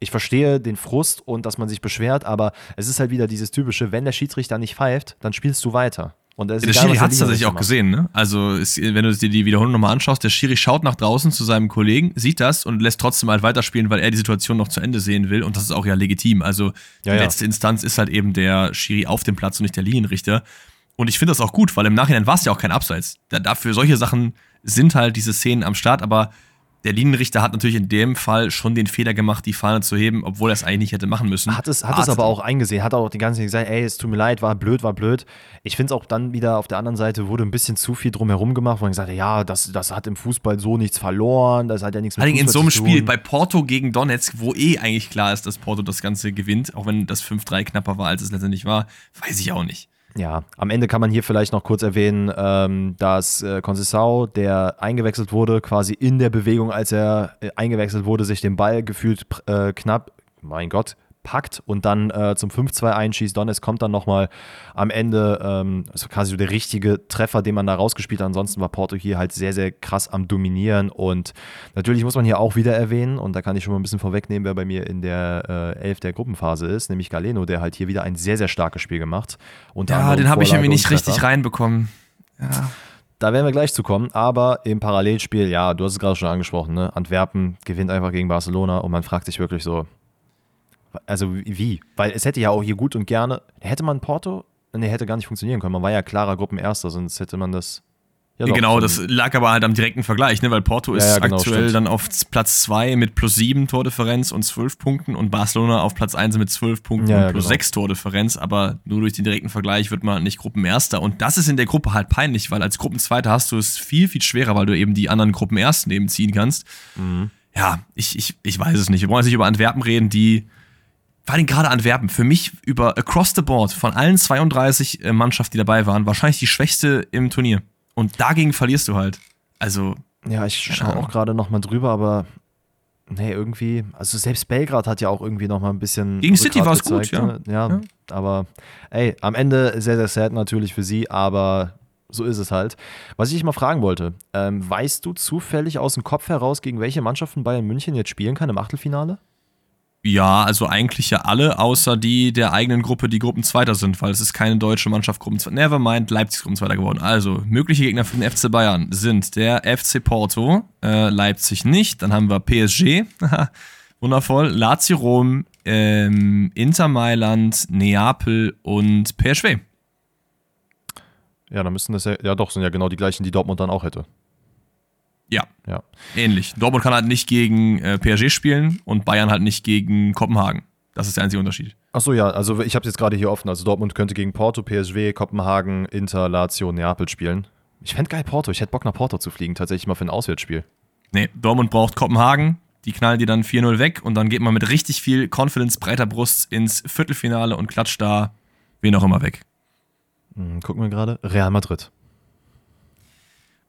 ich verstehe den Frust und dass man sich beschwert, aber es ist halt wieder dieses typische, wenn der Schiedsrichter nicht pfeift, dann spielst du weiter. Und der Schiri hat es tatsächlich auch gesehen, ne? Also, ist, wenn du dir die Wiederholung nochmal anschaust, der Schiri schaut nach draußen zu seinem Kollegen, sieht das und lässt trotzdem halt weiterspielen, weil er die Situation noch zu Ende sehen will. Und das ist auch ja legitim. Also, ja, die ja. letzte Instanz ist halt eben der Schiri auf dem Platz und nicht der Linienrichter. Und ich finde das auch gut, weil im Nachhinein war es ja auch kein Abseits. dafür solche Sachen sind halt diese Szenen am Start, aber der Linienrichter hat natürlich in dem Fall schon den Fehler gemacht, die Fahne zu heben, obwohl er es eigentlich nicht hätte machen müssen. Hat es, hat es aber auch eingesehen, hat auch die ganze Zeit gesagt, ey, es tut mir leid, war blöd, war blöd. Ich finde es auch dann wieder auf der anderen Seite wurde ein bisschen zu viel drumherum gemacht, wo man gesagt hat, ja, das, das hat im Fußball so nichts verloren, das hat ja nichts mit Fußball in so einem Spiel bei Porto gegen Donetsk, wo eh eigentlich klar ist, dass Porto das Ganze gewinnt, auch wenn das 5-3 knapper war, als es letztendlich war, weiß ich auch nicht. Ja, am Ende kann man hier vielleicht noch kurz erwähnen, ähm, dass äh, Conceição, der eingewechselt wurde, quasi in der Bewegung, als er äh, eingewechselt wurde, sich den Ball gefühlt äh, knapp, mein Gott, packt und dann äh, zum 5-2 einschießt. Donetsk kommt dann nochmal am Ende, ähm, also quasi so der richtige Treffer, den man da rausgespielt hat. Ansonsten war Porto hier halt sehr, sehr krass am Dominieren und natürlich muss man hier auch wieder erwähnen und da kann ich schon mal ein bisschen vorwegnehmen, wer bei mir in der äh, Elf der Gruppenphase ist, nämlich Galeno, der halt hier wieder ein sehr, sehr starkes Spiel gemacht. ja, den habe ich irgendwie nicht richtig reinbekommen. Ja. Da werden wir gleich zu kommen, aber im Parallelspiel, ja, du hast es gerade schon angesprochen, ne? Antwerpen gewinnt einfach gegen Barcelona und man fragt sich wirklich so, also wie? Weil es hätte ja auch hier gut und gerne, hätte man Porto, nee, hätte gar nicht funktionieren können. Man war ja klarer Gruppenerster, sonst hätte man das. Ja, doch, genau, das lag aber halt am direkten Vergleich, ne? weil Porto ist ja, ja, genau, aktuell stimmt. dann auf Platz 2 mit plus 7 Tordifferenz und 12 Punkten und Barcelona auf Platz 1 mit 12 Punkten und plus genau. 6 Tordifferenz, aber nur durch den direkten Vergleich wird man nicht Gruppenerster und das ist in der Gruppe halt peinlich, weil als Gruppenzweiter hast du es viel, viel schwerer, weil du eben die anderen Gruppenersten eben ziehen kannst. Mhm. Ja, ich, ich, ich weiß es nicht. Wir wollen jetzt nicht über Antwerpen reden, die vor allem gerade Antwerpen, für mich über across the board von allen 32 äh, Mannschaften, die dabei waren, wahrscheinlich die schwächste im Turnier. Und dagegen verlierst du halt. Also. Ja, ich schaue auch gerade nochmal drüber, aber nee, irgendwie, also selbst Belgrad hat ja auch irgendwie nochmal ein bisschen. Gegen City war es gut, ja. Ne? ja. ja. aber ey, am Ende sehr, sehr sad natürlich für sie, aber so ist es halt. Was ich dich mal fragen wollte, ähm, weißt du zufällig aus dem Kopf heraus, gegen welche Mannschaften Bayern München jetzt spielen kann im Achtelfinale? Ja, also eigentlich ja alle, außer die der eigenen Gruppe, die Gruppenzweiter sind, weil es ist keine deutsche Mannschaft Gruppenzweiter. Nevermind, Leipzig Gruppenzweiter geworden. Also, mögliche Gegner für den FC Bayern sind der FC Porto, äh, Leipzig nicht, dann haben wir PSG, wundervoll, Lazio Rom, ähm, Inter Mailand, Neapel und PSV. Ja, dann müssten das ja, ja doch, sind ja genau die gleichen, die Dortmund dann auch hätte. Ja, ja. Ähnlich. Dortmund kann halt nicht gegen äh, PSG spielen und Bayern halt nicht gegen Kopenhagen. Das ist der einzige Unterschied. Achso, ja, also ich habe es jetzt gerade hier offen. Also Dortmund könnte gegen Porto, PSG, Kopenhagen, Inter, Lazio, Neapel spielen. Ich fände geil Porto. Ich hätte Bock nach Porto zu fliegen, tatsächlich mal für ein Auswärtsspiel. Nee, Dortmund braucht Kopenhagen. Die knallen die dann 4-0 weg und dann geht man mit richtig viel Confidence, breiter Brust ins Viertelfinale und klatscht da wen auch immer weg. Hm, gucken wir gerade. Real Madrid.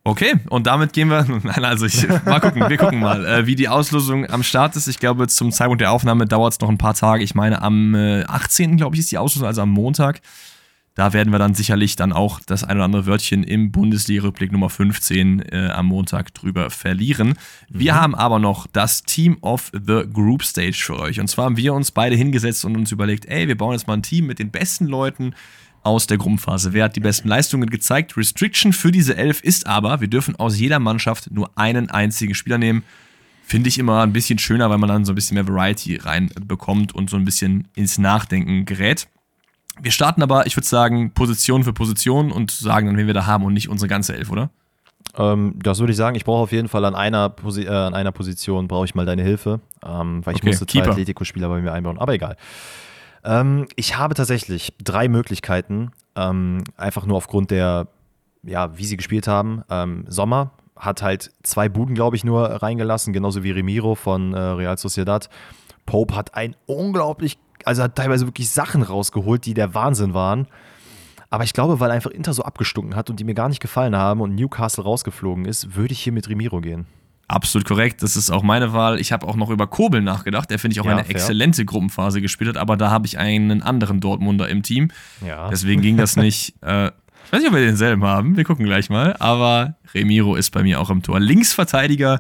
Okay, und damit gehen wir. Nein, also ich mal gucken, wir gucken mal, äh, wie die Auslosung am Start ist. Ich glaube, zum Zeitpunkt der Aufnahme dauert es noch ein paar Tage. Ich meine, am äh, 18. glaube ich, ist die Auslosung, also am Montag. Da werden wir dann sicherlich dann auch das ein oder andere Wörtchen im Bundesliga-Rückblick Nummer 15 äh, am Montag drüber verlieren. Wir mhm. haben aber noch das Team of the Group Stage für euch. Und zwar haben wir uns beide hingesetzt und uns überlegt, ey, wir bauen jetzt mal ein Team mit den besten Leuten aus der Gruppenphase. Wer hat die besten Leistungen gezeigt? Restriction für diese elf ist aber, wir dürfen aus jeder Mannschaft nur einen einzigen Spieler nehmen. Finde ich immer ein bisschen schöner, weil man dann so ein bisschen mehr Variety reinbekommt und so ein bisschen ins Nachdenken gerät. Wir starten aber, ich würde sagen, Position für Position und sagen dann, wen wir da haben und nicht unsere ganze Elf, oder? Ähm, das würde ich sagen. Ich brauche auf jeden Fall an einer, Posi äh, an einer Position brauche ich mal deine Hilfe, ähm, weil ich okay, musste zwei Atletico-Spieler bei mir einbauen. Aber egal. Ähm, ich habe tatsächlich drei Möglichkeiten, ähm, einfach nur aufgrund der, ja, wie sie gespielt haben. Ähm, Sommer hat halt zwei Buden, glaube ich, nur reingelassen, genauso wie Remiro von äh, Real Sociedad. Pope hat ein unglaublich, also hat teilweise wirklich Sachen rausgeholt, die der Wahnsinn waren. Aber ich glaube, weil einfach Inter so abgestunken hat und die mir gar nicht gefallen haben und Newcastle rausgeflogen ist, würde ich hier mit Remiro gehen. Absolut korrekt, das ist auch meine Wahl. Ich habe auch noch über Kobel nachgedacht, der finde ich auch ja, eine fair. exzellente Gruppenphase gespielt hat, aber da habe ich einen anderen Dortmunder im Team. Ja. Deswegen ging das nicht. äh, ich weiß nicht, ob wir denselben haben, wir gucken gleich mal, aber Remiro ist bei mir auch im Tor. Linksverteidiger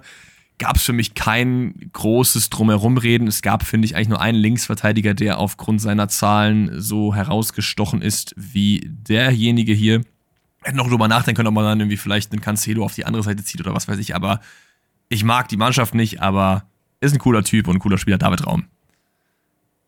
gab es für mich kein großes Drumherumreden. Es gab, finde ich, eigentlich nur einen Linksverteidiger, der aufgrund seiner Zahlen so herausgestochen ist wie derjenige hier. Hätte noch drüber nachdenken können, ob man dann irgendwie vielleicht einen Cancelo auf die andere Seite zieht oder was weiß ich, aber ich mag die Mannschaft nicht, aber ist ein cooler Typ und ein cooler Spieler, David Raum.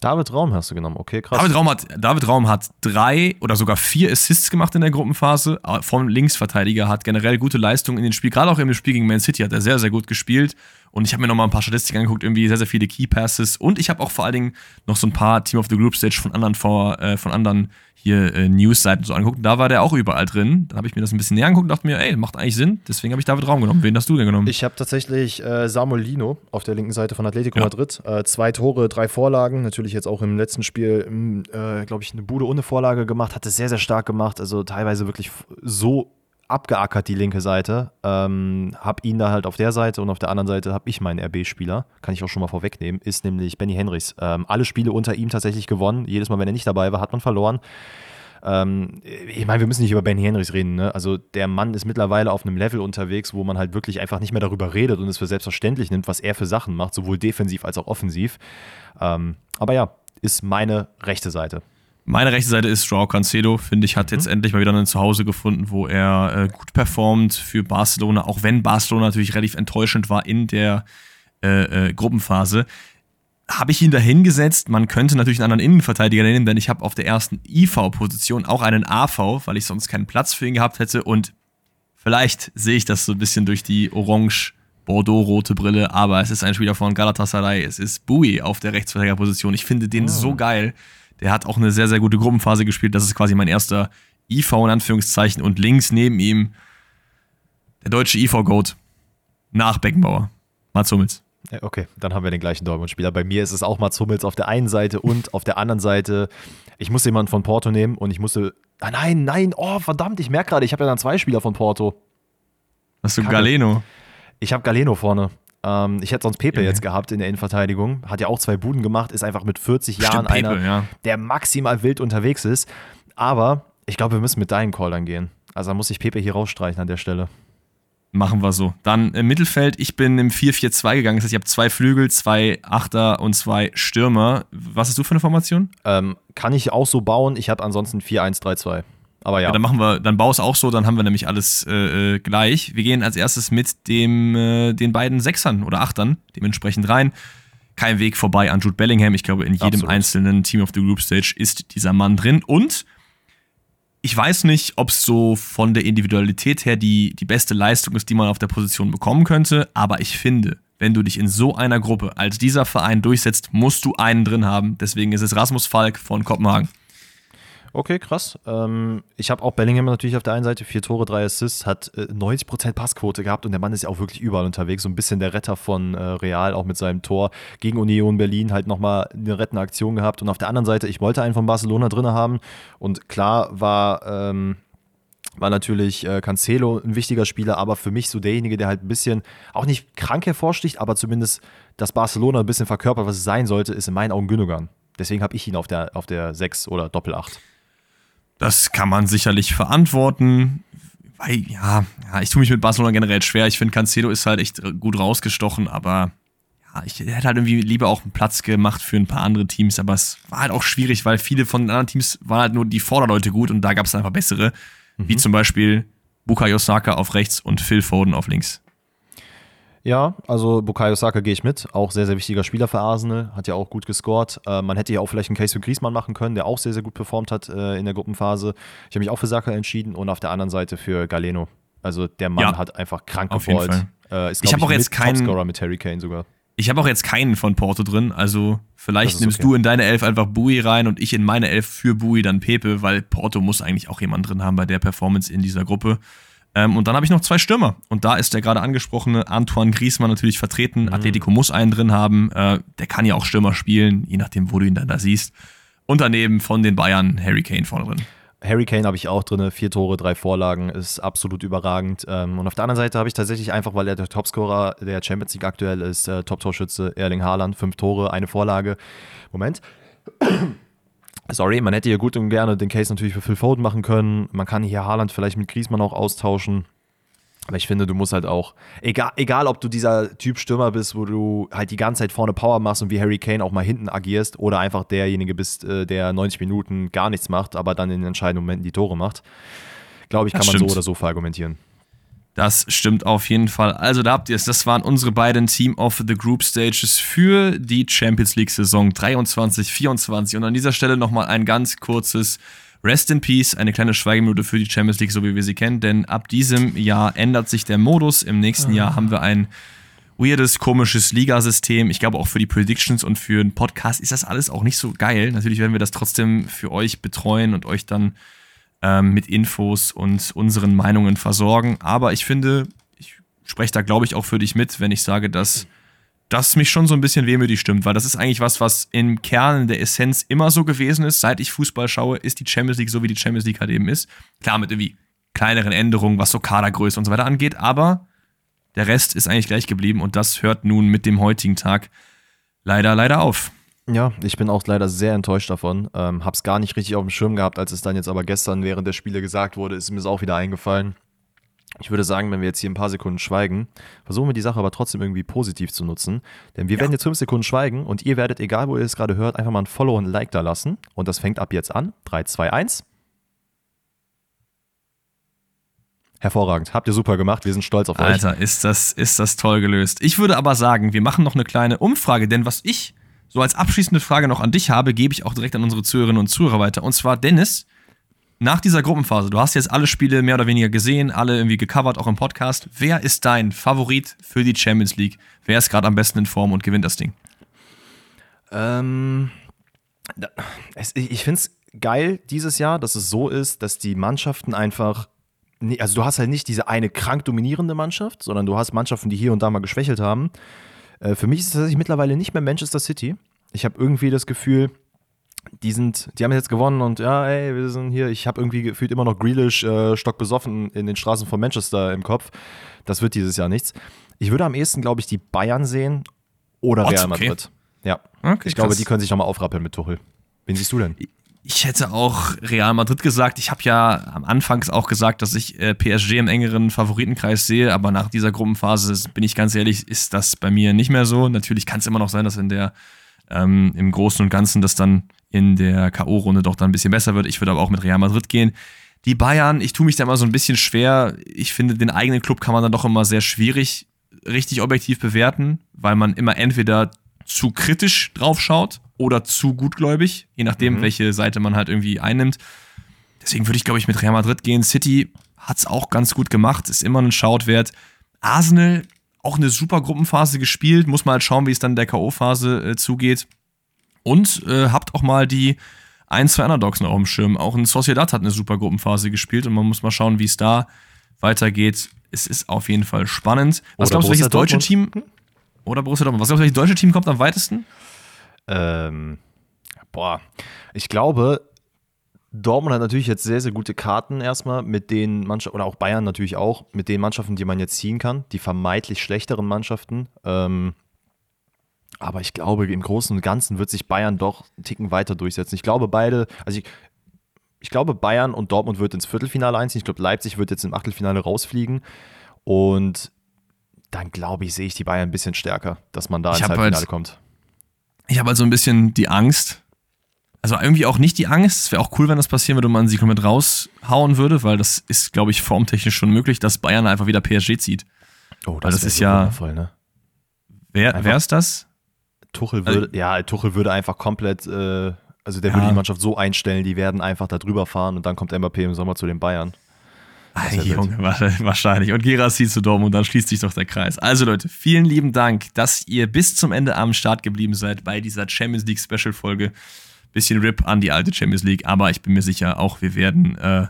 David Raum hast du genommen, okay, krass. David Raum hat, David Raum hat drei oder sogar vier Assists gemacht in der Gruppenphase. Äh, vom Linksverteidiger hat generell gute Leistungen in den Spiel. Gerade auch im Spiel gegen Man City hat er sehr, sehr gut gespielt. Und ich habe mir noch mal ein paar Statistiken angeguckt, irgendwie sehr, sehr viele Key Passes. Und ich habe auch vor allen Dingen noch so ein paar Team of the Group Stage von anderen, vor, äh, von anderen hier äh, News-Seiten so angeguckt. Da war der auch überall drin. Dann habe ich mir das ein bisschen näher angeguckt und dachte mir, ey, macht eigentlich Sinn. Deswegen habe ich David Raum genommen. Wen hast du denn genommen? Ich habe tatsächlich äh, Samuel Lino auf der linken Seite von Atletico ja. Madrid. Äh, zwei Tore, drei Vorlagen. Natürlich jetzt auch im letzten Spiel, äh, glaube ich, eine Bude ohne Vorlage gemacht. Hat es sehr, sehr stark gemacht. Also teilweise wirklich so abgeackert, die linke Seite. Ähm, hab ihn da halt auf der Seite und auf der anderen Seite habe ich meinen RB-Spieler. Kann ich auch schon mal vorwegnehmen. Ist nämlich Benny Henrichs. Ähm, alle Spiele unter ihm tatsächlich gewonnen. Jedes Mal, wenn er nicht dabei war, hat man verloren. Ähm, ich meine, wir müssen nicht über Benny Henrichs reden. Ne? Also der Mann ist mittlerweile auf einem Level unterwegs, wo man halt wirklich einfach nicht mehr darüber redet und es für selbstverständlich nimmt, was er für Sachen macht, sowohl defensiv als auch offensiv. Ähm, aber ja, ist meine rechte Seite. Meine rechte Seite ist Joao Cancelo, finde ich, hat mhm. jetzt endlich mal wieder ein Zuhause gefunden, wo er äh, gut performt für Barcelona, auch wenn Barcelona natürlich relativ enttäuschend war in der äh, äh, Gruppenphase. Habe ich ihn da hingesetzt. Man könnte natürlich einen anderen Innenverteidiger nehmen, denn ich habe auf der ersten IV-Position auch einen AV, weil ich sonst keinen Platz für ihn gehabt hätte. Und vielleicht sehe ich das so ein bisschen durch die orange Bordeaux-rote Brille, aber es ist ein Spieler von Galatasaray. Es ist Bui auf der Rechtsverteidigerposition. Ich finde den oh. so geil. Der hat auch eine sehr, sehr gute Gruppenphase gespielt. Das ist quasi mein erster IV in Anführungszeichen. Und links neben ihm der deutsche IV-Goat nach Beckenbauer. Mats Hummels. Okay, dann haben wir den gleichen Dortmund-Spieler. Bei mir ist es auch Mats Hummels auf der einen Seite und auf der anderen Seite, ich musste jemanden von Porto nehmen und ich musste. Ah, nein, nein, oh, verdammt, ich merke gerade, ich habe ja dann zwei Spieler von Porto. Hast du. Galeno? Ich habe Galeno vorne. Ähm, ich hätte sonst Pepe ja. jetzt gehabt in der Innenverteidigung. Hat ja auch zwei Buden gemacht, ist einfach mit 40 Stimmt, Jahren Pepe, einer, ja. der maximal wild unterwegs ist. Aber ich glaube, wir müssen mit deinen Call dann gehen. Also da muss ich Pepe hier rausstreichen an der Stelle. Machen wir so. Dann im Mittelfeld, ich bin im 4-4-2 gegangen. Das heißt, ich habe zwei Flügel, zwei Achter und zwei Stürmer. Was hast du für eine Formation? Ähm, kann ich auch so bauen. Ich habe ansonsten 4-1-3-2. Aber ja. ja. Dann machen wir, dann bau es auch so, dann haben wir nämlich alles äh, äh, gleich. Wir gehen als erstes mit dem, äh, den beiden Sechsern oder Achtern dementsprechend rein. Kein Weg vorbei an Jude Bellingham. Ich glaube, in jedem Absolut. einzelnen Team of the Group Stage ist dieser Mann drin. Und ich weiß nicht, ob es so von der Individualität her die, die beste Leistung ist, die man auf der Position bekommen könnte. Aber ich finde, wenn du dich in so einer Gruppe als dieser Verein durchsetzt, musst du einen drin haben. Deswegen ist es Rasmus Falk von Kopenhagen. Okay, krass. Ähm, ich habe auch Bellingham natürlich auf der einen Seite, vier Tore, drei Assists, hat äh, 90% Passquote gehabt und der Mann ist ja auch wirklich überall unterwegs. So ein bisschen der Retter von äh, Real, auch mit seinem Tor gegen Union Berlin, halt nochmal eine rettende Aktion gehabt. Und auf der anderen Seite, ich wollte einen von Barcelona drin haben und klar war. Ähm, war natürlich äh, Cancelo ein wichtiger Spieler, aber für mich so derjenige, der halt ein bisschen, auch nicht krank hervorsticht, aber zumindest das Barcelona ein bisschen verkörpert, was es sein sollte, ist in meinen Augen Gündogan. Deswegen habe ich ihn auf der, auf der 6 oder Doppel 8. Das kann man sicherlich verantworten. Weil, ja, ja, ich tue mich mit Barcelona generell schwer. Ich finde, Cancelo ist halt echt gut rausgestochen, aber ja, ich hätte halt irgendwie lieber auch einen Platz gemacht für ein paar andere Teams, aber es war halt auch schwierig, weil viele von den anderen Teams waren halt nur die Vorderleute gut und da gab es einfach bessere, mhm. wie zum Beispiel Bukayo Saka auf rechts und Phil Foden auf links. Ja, also Bukayo Saka gehe ich mit. Auch sehr, sehr wichtiger Spieler für Arsenal. Hat ja auch gut gescored. Äh, man hätte ja auch vielleicht einen Case für Griezmann machen können, der auch sehr, sehr gut performt hat äh, in der Gruppenphase. Ich habe mich auch für Saka entschieden und auf der anderen Seite für Galeno. Also der Mann ja, hat einfach krank geballt. Äh, ist, ich habe auch jetzt keinen Topscorer mit Harry Kane sogar. Ich habe auch jetzt keinen von Porto drin. Also vielleicht nimmst okay. du in deine Elf einfach Bui rein und ich in meine Elf für Bui dann Pepe, weil Porto muss eigentlich auch jemand drin haben bei der Performance in dieser Gruppe. Ähm, und dann habe ich noch zwei Stürmer. Und da ist der gerade angesprochene Antoine Griezmann natürlich vertreten. Mhm. Atletico muss einen drin haben. Äh, der kann ja auch Stürmer spielen, je nachdem, wo du ihn dann da siehst. Und daneben von den Bayern Harry Kane vorne drin. Harry Kane habe ich auch drin, vier Tore, drei Vorlagen, ist absolut überragend. Ähm, und auf der anderen Seite habe ich tatsächlich einfach, weil er der Topscorer der Champions League aktuell ist, äh, Top-Torschütze Erling Haaland, fünf Tore, eine Vorlage. Moment. Sorry, man hätte hier gut und gerne den Case natürlich für Phil Foden machen können. Man kann hier Haaland vielleicht mit Griezmann auch austauschen. Aber ich finde, du musst halt auch, egal, egal ob du dieser Typ Stürmer bist, wo du halt die ganze Zeit vorne Power machst und wie Harry Kane auch mal hinten agierst oder einfach derjenige bist, äh, der 90 Minuten gar nichts macht, aber dann in den entscheidenden Momenten die Tore macht, glaube ich, kann man so oder so verargumentieren. Das stimmt auf jeden Fall. Also da habt ihr es. Das waren unsere beiden Team of the Group Stages für die Champions League Saison 23, 24. Und an dieser Stelle nochmal ein ganz kurzes Rest in Peace, eine kleine Schweigeminute für die Champions League, so wie wir sie kennen, denn ab diesem Jahr ändert sich der Modus. Im nächsten Jahr haben wir ein weirdes, komisches Ligasystem. Ich glaube auch für die Predictions und für den Podcast ist das alles auch nicht so geil. Natürlich werden wir das trotzdem für euch betreuen und euch dann ähm, mit Infos und unseren Meinungen versorgen. Aber ich finde, ich spreche da, glaube ich, auch für dich mit, wenn ich sage, dass das mich schon so ein bisschen wehmütig stimmt, weil das ist eigentlich was, was im Kern der Essenz immer so gewesen ist. Seit ich Fußball schaue, ist die Champions League so, wie die Champions League halt eben ist. Klar, mit irgendwie kleineren Änderungen, was so Kadergröße und so weiter angeht, aber der Rest ist eigentlich gleich geblieben und das hört nun mit dem heutigen Tag leider, leider auf. Ja, ich bin auch leider sehr enttäuscht davon. Ähm, hab's gar nicht richtig auf dem Schirm gehabt, als es dann jetzt aber gestern während der Spiele gesagt wurde, ist mir es auch wieder eingefallen. Ich würde sagen, wenn wir jetzt hier ein paar Sekunden schweigen, versuchen wir die Sache aber trotzdem irgendwie positiv zu nutzen. Denn wir ja. werden jetzt fünf Sekunden schweigen und ihr werdet, egal wo ihr es gerade hört, einfach mal ein Follow und ein Like da lassen. Und das fängt ab jetzt an. 3, 2, 1. Hervorragend. Habt ihr super gemacht. Wir sind stolz auf Alter, euch. Alter, ist das, ist das toll gelöst. Ich würde aber sagen, wir machen noch eine kleine Umfrage, denn was ich so als abschließende Frage noch an dich habe, gebe ich auch direkt an unsere Zuhörerinnen und Zuhörer weiter. Und zwar, Dennis, nach dieser Gruppenphase, du hast jetzt alle Spiele mehr oder weniger gesehen, alle irgendwie gecovert, auch im Podcast. Wer ist dein Favorit für die Champions League? Wer ist gerade am besten in Form und gewinnt das Ding? Ähm, ich finde es geil dieses Jahr, dass es so ist, dass die Mannschaften einfach. Also, du hast halt nicht diese eine krank dominierende Mannschaft, sondern du hast Mannschaften, die hier und da mal geschwächelt haben. Äh, für mich ist es tatsächlich mittlerweile nicht mehr Manchester City. Ich habe irgendwie das Gefühl, die sind, die haben jetzt gewonnen und ja, ey, wir sind hier. Ich habe irgendwie gefühlt immer noch Grealish äh, stockbesoffen in den Straßen von Manchester im Kopf. Das wird dieses Jahr nichts. Ich würde am ehesten, glaube ich, die Bayern sehen oder Real Madrid. Okay. Ja. Okay, ich glaube, die können sich nochmal aufrappeln mit Tuchel. Wen siehst du denn? Ich hätte auch Real Madrid gesagt. Ich habe ja am Anfang auch gesagt, dass ich äh, PSG im engeren Favoritenkreis sehe, aber nach dieser Gruppenphase, bin ich ganz ehrlich, ist das bei mir nicht mehr so. Natürlich kann es immer noch sein, dass in der ähm, im Großen und Ganzen das dann in der K.O.-Runde doch dann ein bisschen besser wird. Ich würde aber auch mit Real Madrid gehen. Die Bayern, ich tue mich da immer so ein bisschen schwer. Ich finde, den eigenen Club kann man dann doch immer sehr schwierig richtig objektiv bewerten, weil man immer entweder zu kritisch drauf schaut oder zu gutgläubig, je nachdem, mhm. welche Seite man halt irgendwie einnimmt. Deswegen würde ich, glaube ich, mit Real Madrid gehen. City hat es auch ganz gut gemacht, ist immer ein Shoutwert. Arsenal, auch eine super Gruppenphase gespielt, muss mal halt schauen, wie es dann in der K.O.-Phase äh, zugeht. Und äh, habt auch mal die ein, zwei Underdogs noch auf dem Schirm. Auch ein Sociedad hat eine super Gruppenphase gespielt und man muss mal schauen, wie es da weitergeht. Es ist auf jeden Fall spannend. Was Oder glaubst du, welches deutsche Team? Oder Borussia Dortmund. Was glaubst du, welches deutsche Team kommt am weitesten? Ähm, boah, ich glaube, Dortmund hat natürlich jetzt sehr, sehr gute Karten erstmal mit den Mannschaften, oder auch Bayern natürlich auch, mit den Mannschaften, die man jetzt ziehen kann, die vermeintlich schlechteren Mannschaften. Ähm, aber ich glaube, im Großen und Ganzen wird sich Bayern doch einen Ticken weiter durchsetzen. Ich glaube, beide, also ich, ich glaube, Bayern und Dortmund wird ins Viertelfinale einziehen. Ich glaube, Leipzig wird jetzt im Achtelfinale rausfliegen. Und dann glaube ich, sehe ich die Bayern ein bisschen stärker, dass man da ins Halbfinale halt, kommt. Ich habe halt so ein bisschen die Angst. Also irgendwie auch nicht die Angst. Es wäre auch cool, wenn das passieren würde und man sie komplett raushauen würde, weil das ist, glaube ich, formtechnisch schon möglich, dass Bayern einfach wieder PSG zieht. Oh, das, das ist so ja. Wundervoll, ne? Wer, wer ist das? Tuchel würde, also, ja, Tuchel würde einfach komplett, äh, also der ja. würde die Mannschaft so einstellen, die werden einfach da drüber fahren und dann kommt Mbappé im Sommer zu den Bayern. Ay, Junge, wahrscheinlich. Und Gerassi zu Dortmund und dann schließt sich doch der Kreis. Also Leute, vielen lieben Dank, dass ihr bis zum Ende am Start geblieben seid bei dieser Champions League Special Folge. Bisschen RIP an die alte Champions League, aber ich bin mir sicher, auch wir werden äh,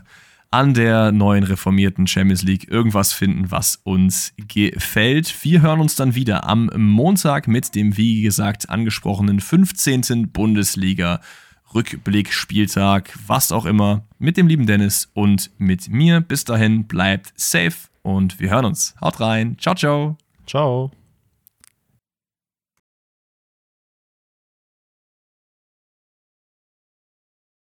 an der neuen reformierten Champions League irgendwas finden, was uns gefällt. Wir hören uns dann wieder am Montag mit dem, wie gesagt, angesprochenen 15. Bundesliga Rückblick, Spieltag, was auch immer, mit dem lieben Dennis und mit mir. Bis dahin, bleibt safe und wir hören uns. Haut rein. Ciao, ciao. Ciao.